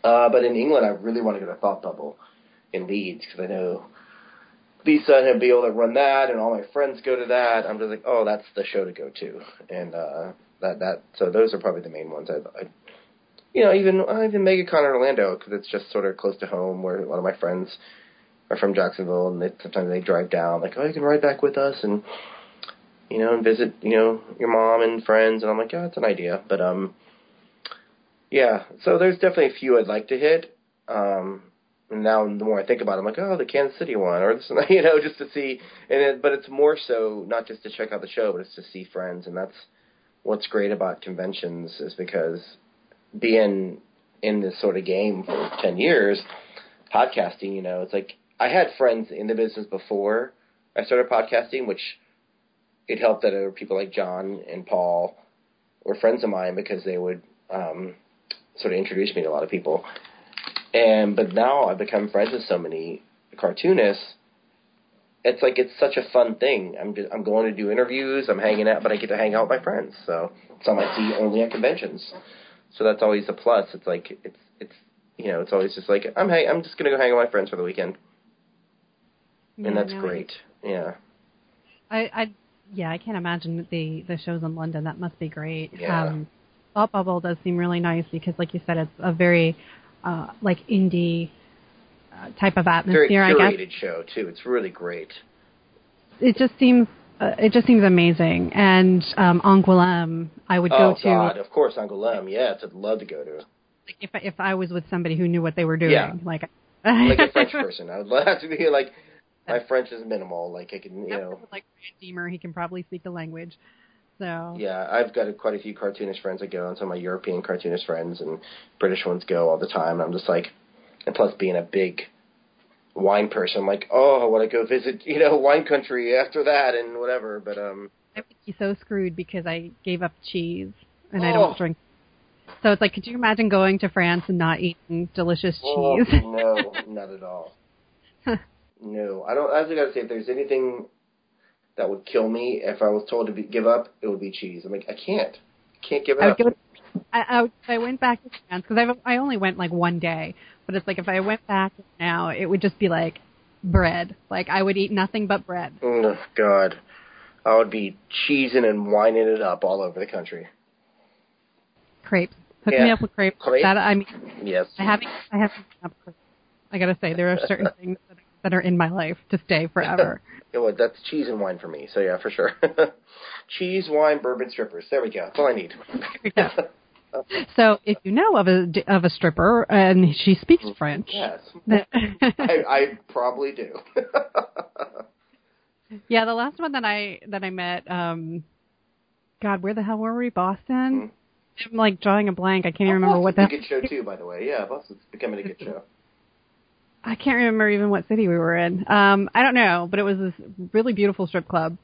uh, but in England, I really want to go to Thought Bubble in Leeds because I know Lisa and able to run that, and all my friends go to that. I'm just like, oh, that's the show to go to, and uh, that that. So those are probably the main ones. I, I you know, even uh, even MegaCon Orlando because it's just sort of close to home, where a lot of my friends are from Jacksonville, and they, sometimes they drive down, like, oh, you can ride back with us, and you know, and visit, you know, your mom and friends, and I'm like, yeah, it's an idea, but um, yeah. So there's definitely a few I'd like to hit. Um, and now the more I think about it, I'm like, oh, the Kansas City one, or this, [LAUGHS] you know, just to see. And it, but it's more so not just to check out the show, but it's to see friends, and that's what's great about conventions is because being in this sort of game for ten years, podcasting, you know, it's like I had friends in the business before I started podcasting, which it helped that there were people like John and Paul were friends of mine because they would um, sort of introduce me to a lot of people and but now I've become friends with so many cartoonists. It's like it's such a fun thing. I'm just, I'm going to do interviews. I'm hanging out, but I get to hang out with my friends. So some I see only at conventions. So that's always a plus. It's like it's it's you know it's always just like I'm hey I'm just gonna go hang out with my friends for the weekend, Yeah, and that's no, great. Yeah, I, I yeah, I can't imagine the the shows in London. That must be great. Yeah. Um, Thought Bubble does seem really nice because, like you said, it's a very uh, like indie uh, type of very atmosphere. I curated guess show too. It's really great. it just seems uh, it just seems amazing. And um, Angoulême, I would oh go to Oh God, of course, Angoulême. Yes, I'd love to go to. like, if if I was with somebody who knew what they were doing. Yeah. Like Like a French [LAUGHS] person, I would love to be like. My French is minimal. Like I can, you know. like Deemer, he can probably speak the language. So Yeah, I've got a, quite a few cartoonist friends that go, and some of my European cartoonist friends and British ones go all the time. And I'm just like, and plus being a big wine person, I'm like, oh, I want to go visit, you know, wine country after that and whatever. But um, I would be so screwed because I gave up cheese and I Oh. don't drink. So it's like, could you imagine going to France and not eating delicious oh, cheese? no, [LAUGHS] not at all. no, I don't. I just got to say, if there's anything that would kill me if I was told to be, give up, it would be cheese. I'm like, I can't, can't give it I up. would. I, I, I went back to France because I I only went like one day, but it's like if I went back now, it would just be like bread. Like I would eat nothing but bread. Mm, oh God, I would be cheesing and whining it up all over the country. Crepes. Hook Yeah. me up with crepes. Crepes? That I mean, Yes. I haven't. I haven't. Up crepes. I gotta say, there are certain [LAUGHS] things that, that are in my life to stay forever. [LAUGHS] Yeah, well, that's cheese and wine for me. So yeah, for sure. [LAUGHS] cheese, wine, bourbon, strippers. There we go. That's all I need. So if you know of a of a stripper and she speaks French, yes, [LAUGHS] I, I probably do. [LAUGHS] yeah, the last one that I that I met, um, God, where the hell were we? Boston. I'm like drawing a blank. I can't even remember what that. a good show too, by the way. Yeah, Boston's becoming a good show. I can't remember even what city we were in. Um, I don't know, but it was this really beautiful strip club.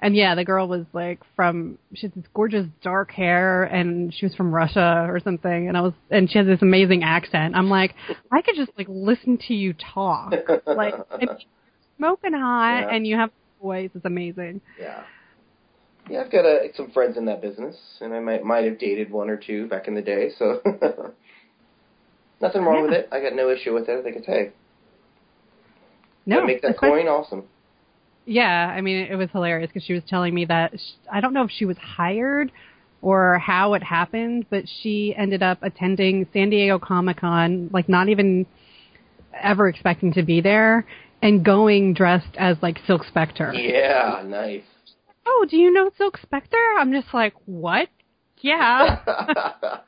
And yeah, the girl was like from she had this gorgeous dark hair and she was from Russia or something and I was and she had this amazing accent. I'm like, I could just like listen to you talk. Like smoking hot Yeah. and you have a voice, it's amazing. Yeah. Yeah, I've got uh, some friends in that business, and I might might have dated one or two back in the day. So [LAUGHS] nothing wrong with it. I got no issue with it. I think it's hey, No, make that coin awesome. Yeah, I mean, it was hilarious because she was telling me that sh I don't know if she was hired or how it happened, but she ended up attending San Diego Comic Con, like not even ever expecting to be there, and going dressed as like Silk Spectre. Yeah, nice. Oh, do you know Silk Spectre? I'm just like, what? Yeah. [LAUGHS] [LAUGHS]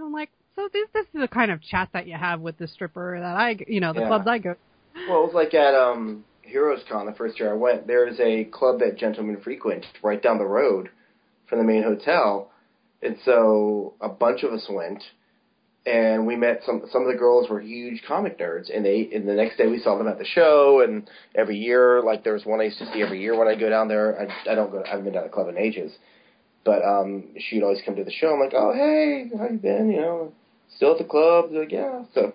I'm like, so this this is the kind of chat that you have with the stripper that I, you know, the Yeah. clubs I go. Well, it was like at um, Heroes Con the first year I went. There's a club that gentlemen frequent right down the road from the main hotel, and so a bunch of us went, and we met some. Some of the girls were huge comic nerds, and they. And the next day we saw them at the show, and every year, like there was one I used to see every year when I go down there. I, I don't go. I haven't been down to the club in ages, but um, she'd always come to the show. I'm like, oh hey, how you been? You know, still at the club? They're like, yeah. So.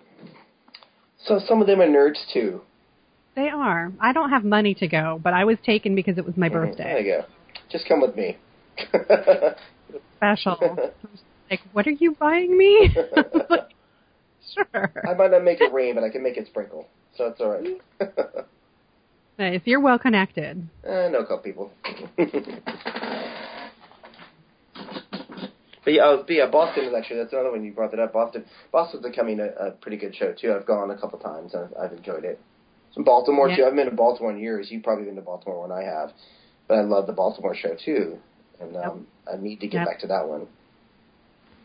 So some of them are nerds too. They are. I don't have money to go, but I was taken because it was my. There birthday. you go. Just come with me. [LAUGHS] Special. like, what are you buying me? [LAUGHS] sure. I might not make it rain, but I can make it sprinkle, so it's all right. [LAUGHS] Nice. You're well connected. Eh, know a couple people. but yeah, oh, but yeah, Boston is actually that's another one you brought that up. Boston, Boston's becoming a, a pretty good show too. I've gone a couple times. I've, I've enjoyed it. Some Baltimore Yeah. too. I've been to Baltimore in years. You've probably been to Baltimore when I have, but I love the Baltimore show too, and um, I need to get Yep. back to that one.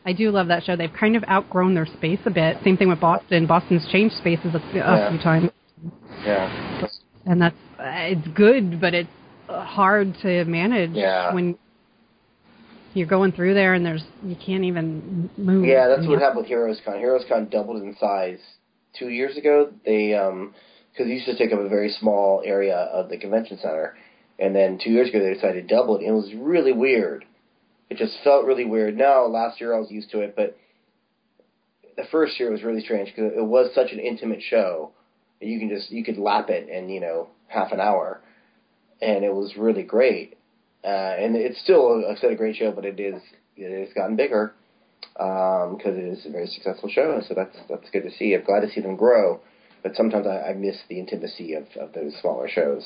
I do love that show. They've kind of outgrown their space a bit. Same thing with Boston. Boston's changed spaces a, a Yeah. few times, Yeah, and that's it's good, but it's hard to manage Yeah. when you're going through there and there's you can't even move. yeah. That's what happened with Heroes Con. Heroes Con doubled in size two years ago. They um because it used to take up a very small area of the convention center, and then two years ago they decided to double it, and it was really weird. It just felt really weird. Now last year I was used to it, but the first year was really strange because it was such an intimate show. You can just you could lap it in you know half an hour, and it was really great. Uh, and it's still, I said, a great show, but it is it has gotten bigger because it is a very successful show. So that's that's good to see. I'm glad to see them grow, but sometimes I, I miss the intimacy of, of those smaller shows.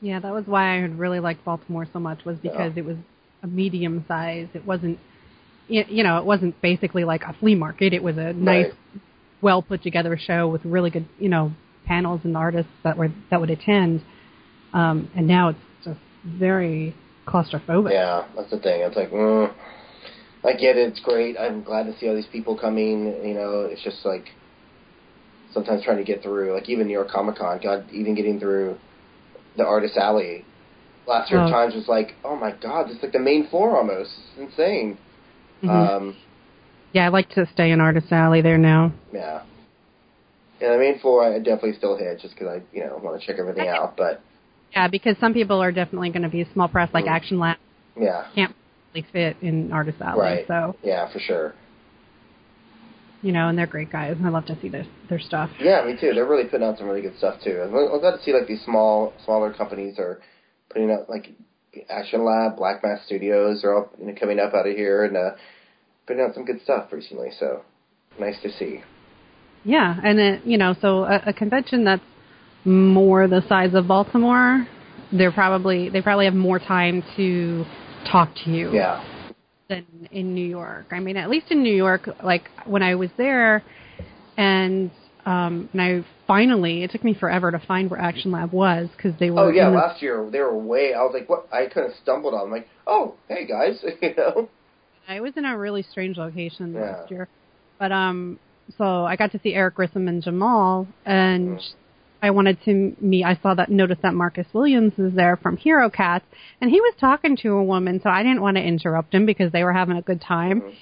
Yeah, that was why I really liked Baltimore so much was because it was a medium size. It wasn't, you know, it wasn't basically like a flea market. It was a nice, Right. well put together show with really good, you know, panels and artists that were that would attend. Um, and now it's just very claustrophobic. Yeah, that's the thing. It's like, mm, I get it. It's great. I'm glad to see all these people coming. You know, it's just like sometimes trying to get through. Like even New York Comic Con, God, even getting through the Artist Alley last year Oh. times was like, oh my God, it's like the main floor almost. It's insane. Mhm. Um, yeah, I like to stay in Artist Alley there now. yeah. Yeah, the main floor I definitely still hit just because I, you know, want to check everything out. But Yeah, because some people are definitely going to be small press like Mm. Action Lab yeah, can't really fit in Artist Alley. Right. So yeah, for sure. You know, and they're great guys. and I love to see their their stuff. Yeah, me too. They're really putting out some really good stuff too. I'm, I'm glad to see like these small, smaller companies are putting out like Action Lab, Black Mask Studios are all you know, coming up out of here and uh, putting out some good stuff recently. So nice to see. Yeah, and it, you know, so a, a convention that's more the size of Baltimore, they're probably they probably have more time to talk to you Yeah, than in New York. I mean, at least in New York, like when I was there, and um, and I finally it took me forever to find where Action Lab was because they were. Oh yeah, the, last year they were way. I was like, what? I kind of stumbled on. them like, oh, hey guys, [LAUGHS] you know. I was in a really strange location Yeah. last year, but um, so I got to see Eric Grissom and Jamal, and Mhm. I wanted to meet. I saw that notice that Marcus Williams is there from Hero Cats, and he was talking to a woman, so I didn't want to interrupt him because they were having a good time. Mhm.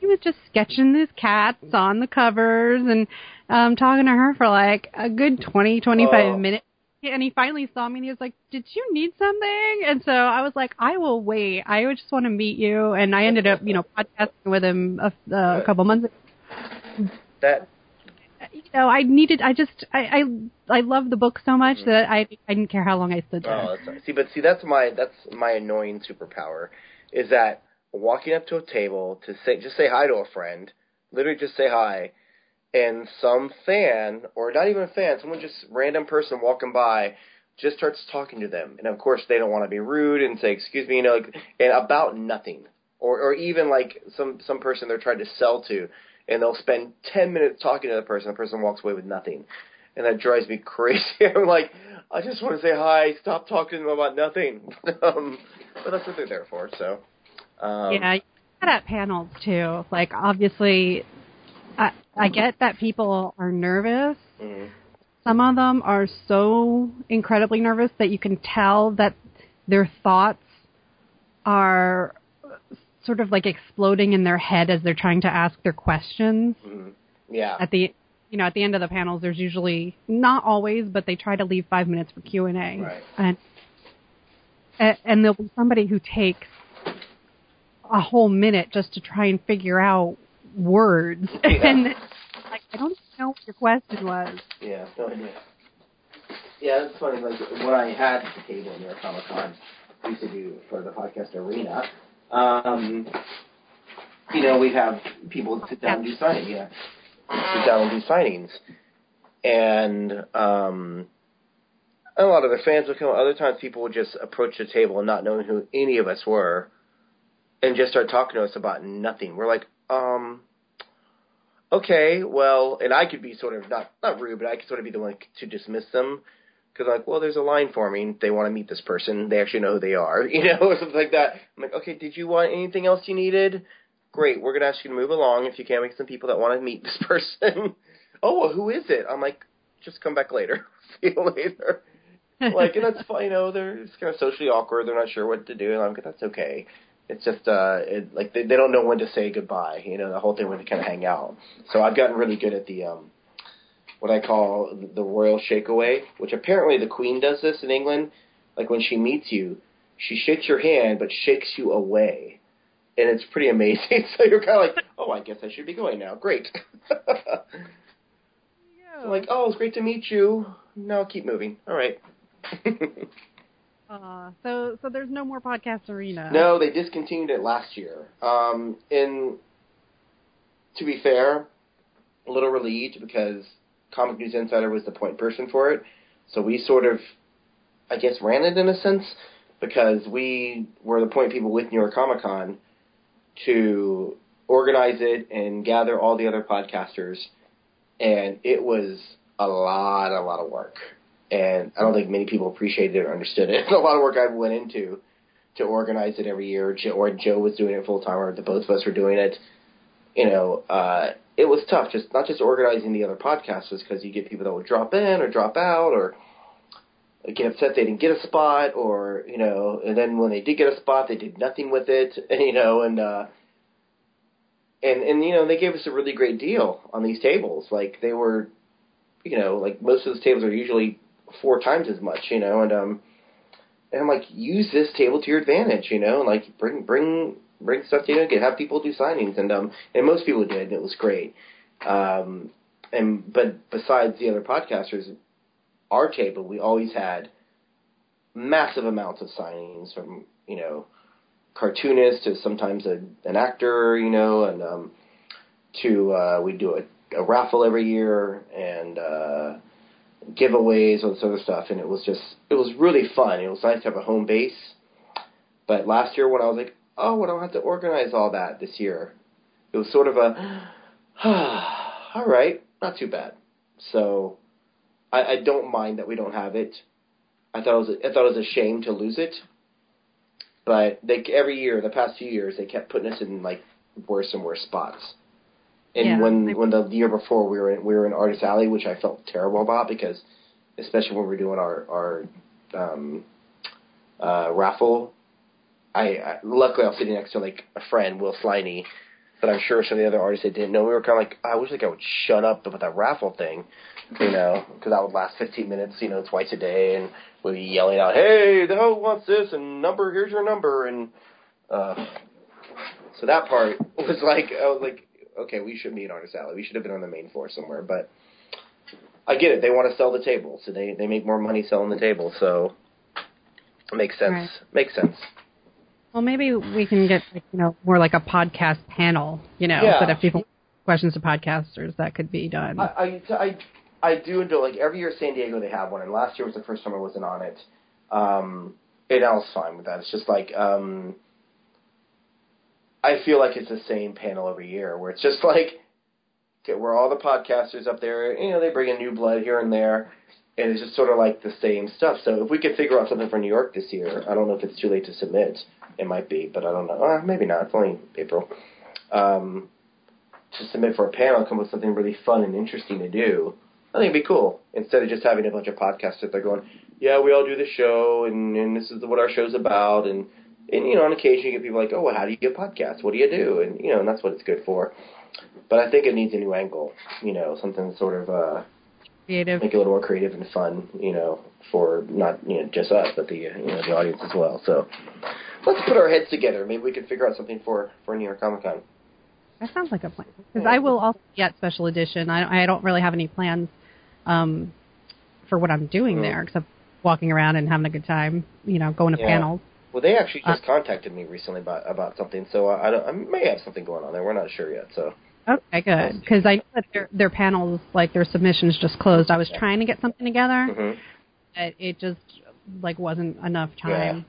He was just sketching his cats on the covers and um talking to her for like a good twenty, twenty-five Oh. minutes. And he finally saw me and he was like, Did you need something? And so I was like, I will wait. I just want to meet you. And I ended up, you know, podcasting with him a, a couple months ago. That know, I needed, I just, I, I, I love the book so much that I, I didn't care how long I stood there. Mm-hmm. Oh, that's see, but see, that's my that's my annoying superpower, is that walking up to a table to say just say hi to a friend, literally just say hi, and some fan or not even a fan, someone just random person walking by just starts talking to them, and of course they don't want to be rude and say excuse me, you know, like, and about nothing, or or even like some some person they're trying to sell to, and they'll spend ten minutes talking to the person, the person walks away with nothing and that drives me [LAUGHS] crazy. I'm like, I just want to say hi. Stop talking to them about nothing. [LAUGHS] um, but that's what they're there for. So, um, yeah, you get at panels too. Like obviously, I I get that people are nervous. mhm. Some of them are so incredibly nervous that you can tell that their thoughts are sort of like exploding in their head as they're trying to ask their questions. mhm. yeah, At the you know at the end of the panels, there's usually not always, but they try to leave five minutes for Q and A. Right. And and there'll be somebody who takes a whole minute just to try and figure out words [LAUGHS] and like I don't know what your question was. yeah, no idea. Yeah, it's funny. Like what I had at the table near Comic Con, used to do for the podcast arena. Um, you know, we have people sit down and do signings. Yeah, sit down and do signings, and um, a lot of the fans would come. Other times, people would just approach the table and not knowing who any of us were, and just start talking to us about nothing. We're like, um, okay, well, and I could be sort of not not rude, but I could sort of be the one to dismiss them because like, well, there's a line forming. They want to meet this person. They actually know who they are, [LAUGHS] you know, or something like that. I'm like, okay, did you want anything else you needed? Great, we're gonna ask you to move along if you can make some people that want to meet this [LAUGHS] person. oh, well, who is it? I'm like, just come back later. [LAUGHS] See you later. like, and that's fine. You know, they're it's kind of socially awkward. They're not sure what to do, and I'm like, that's okay. It's just uh, it, like they, they don't know when to say goodbye. You know, the whole thing when they kind of hang out. So I've gotten really good at the um, what I call the royal shakeaway, which apparently the Queen does this in England. Like when she meets you, she shakes your hand but shakes you away, and it's pretty amazing. [LAUGHS] so you're kind of like, oh, I guess I should be going now. Great. [LAUGHS] so like, oh, it's great to meet you. No, keep moving. All right. [LAUGHS] uh, so so there's no more podcast arena. No, they discontinued it last year. Um, and to be fair, a little relieved because Comic News Insider was the point person for it. So we sort of, I guess, ran it in a sense because we were the point people with New York Comic Con to organize it and gather all the other podcasters. And it was a lot, a lot of work. And I don't think many people appreciated it or understood it. [LAUGHS] A lot of work I went into to organize it every year. Or Joe was doing it full time, or the both of us were doing it. You know, uh, it was tough, just not just organizing the other podcasters because you get people that would drop in or drop out or get upset they didn't get a spot or you know, and then when they did get a spot, they did nothing with it, [LAUGHS] you know, and uh, and and you know they gave us a really great deal on these tables. Like they were, you know, like most of those tables are usually four times as much, you know, and um, and I'm like use this table to your advantage, you know, and like bring bring bring stuff to you and have people do signings and um and most people did and it was great. Um and but besides the other podcasters our table we always had massive amounts of signings from you know cartoonists to sometimes a, an actor you know and um to uh we do a, a raffle every year and uh giveaways all this other stuff and it was just it was really fun. It was nice to have a home base. But last year when I was like, oh, I don't have to organize all that this year. It was sort of a, [SIGHS] all right, not too bad. So I, I don't mind that we don't have it. I thought it was I thought it was a shame to lose it, but they every year the past few years they kept putting us in like worse and worse spots. And Yeah, when they- when the year before we were in we were in Artist Alley, which I felt terrible about because especially when we were doing our our um, uh, raffle I, I luckily I was sitting next to like a friend, Will Sliney, but I'm sure some of the other artists that didn't know. We were kind of like, I wish like I would shut up with that raffle thing, you know, because that would last 15 minutes, you know, twice a day, and we'd be yelling out, "Hey, the hell wants this?" and number, here's your number, and uh, so that part was like, I was like, okay, we should be in Artist Alley. We should have been on the main floor somewhere, but I get it. They want to sell the table, so they they make more money selling the table, so it makes sense. Right. Makes sense. Well, maybe we can get like, you know more like a podcast panel. You know, Yeah. that if people have questions to podcasters, that could be done. I, I, I, I do enjoy like every year San Diego they have one, and last year was the first time I wasn't on it. Um, and I was fine with that. It's just like um, I feel like it's the same panel every year, where it's just like okay, where all the podcasters up there, you know, they bring in new blood here and there, and it's just sort of like the same stuff. So if we could figure out something for New York this year, I don't know if it's too late to submit. It might be, but I don't know. Uh, maybe not. It's only April. Um, to submit for a panel, come up with something really fun and interesting to do. I think it'd be cool instead of just having a bunch of podcasts that they're going, yeah, we all do the show, and, and this is what our show's about, and and you know, on occasion you get people like, oh, well, how do you get podcasts? What do you do? And you know, and that's what it's good for. But I think it needs a new angle, you know, something sort of uh, Creative. make it a little more creative and fun, you know, for not you know just us, but the uh, you know the audience as well. So let's put our heads together. Maybe we could figure out something for for New York Comic Con. That sounds like a plan. Because I will also get special edition. I, I don't really have any plans um, for what I'm doing Mm. there, except walking around and having a good time. You know, going to Yeah. panels. Well, they actually just uh, contacted me recently about about something, so I, I, don't, I may have something going on there. We're not sure yet, so. Okay, good. Because I know that their their panels, like their submissions, just closed. I was yeah. trying to get something together, mm-hmm. but it just like wasn't enough time.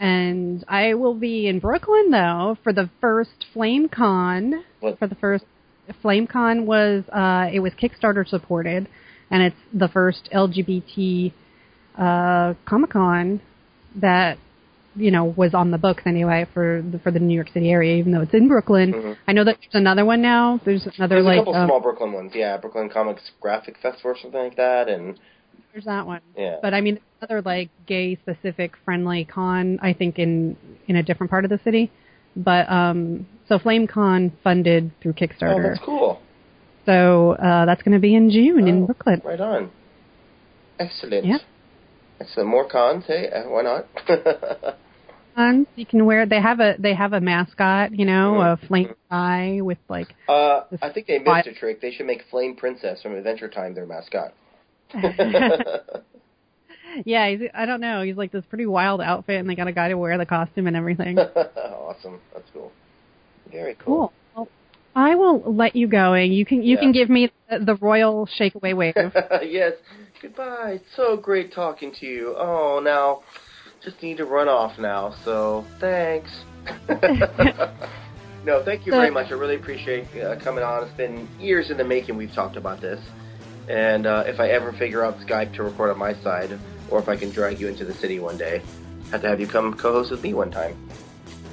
Yeah. And I will be in Brooklyn though for the first FlameCon. What? For the first FlameCon was uh, it was Kickstarter supported, and it's the first LGBT uh, Comic Con that you know was on the books anyway for the, for the New York City area, even though it's in Brooklyn. Mm-hmm. I know that there's another one now. There's another there's like a couple um, small Brooklyn ones, yeah, Brooklyn Comics Graphic Festival or something like that, and there's that one. Yeah. But I mean, another like gay specific friendly con, I think in in a different part of the city. But um, so FlameCon funded through Kickstarter. Oh, that's cool. So uh, that's going to be in June oh, in Brooklyn. Right on. Excellent. Yeah. Excellent. More cons, hey? Uh, why not? [LAUGHS] cons you can wear. They have a they have a mascot, you know, mm-hmm. a flame eye with like. Uh, I think they missed a trick. They should make Flame Princess from Adventure Time their mascot. [LAUGHS] [LAUGHS] yeah, he's, I don't know. He's like this pretty wild outfit, and they got a guy to wear the costume and everything. awesome. That's cool. Very cool. Cool. Well, I will let you go. You can you yeah. can give me the, the royal shake away wave. yes. Goodbye. It's so great talking to you. Oh, now just need to run off now. So thanks. [LAUGHS] no, thank you so, very much. I really appreciate uh, coming on. It's been years in the making. We've talked about this, and uh, if I ever figure out Skype to record on my side, or if I can drag you into the city one day, have to have you come co-host with me one time.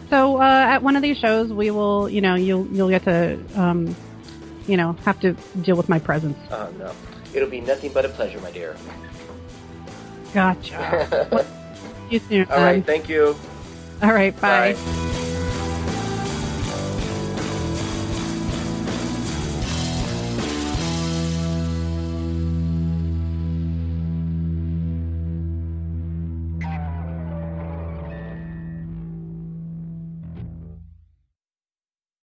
So uh, at one of these shows, we will, you know, you'll you'll get to, um, you know, have to deal with my presence. Oh no, it'll be nothing but a pleasure, my dear. Gotcha. [LAUGHS] you soon. All right, thank you. All right, bye. bye.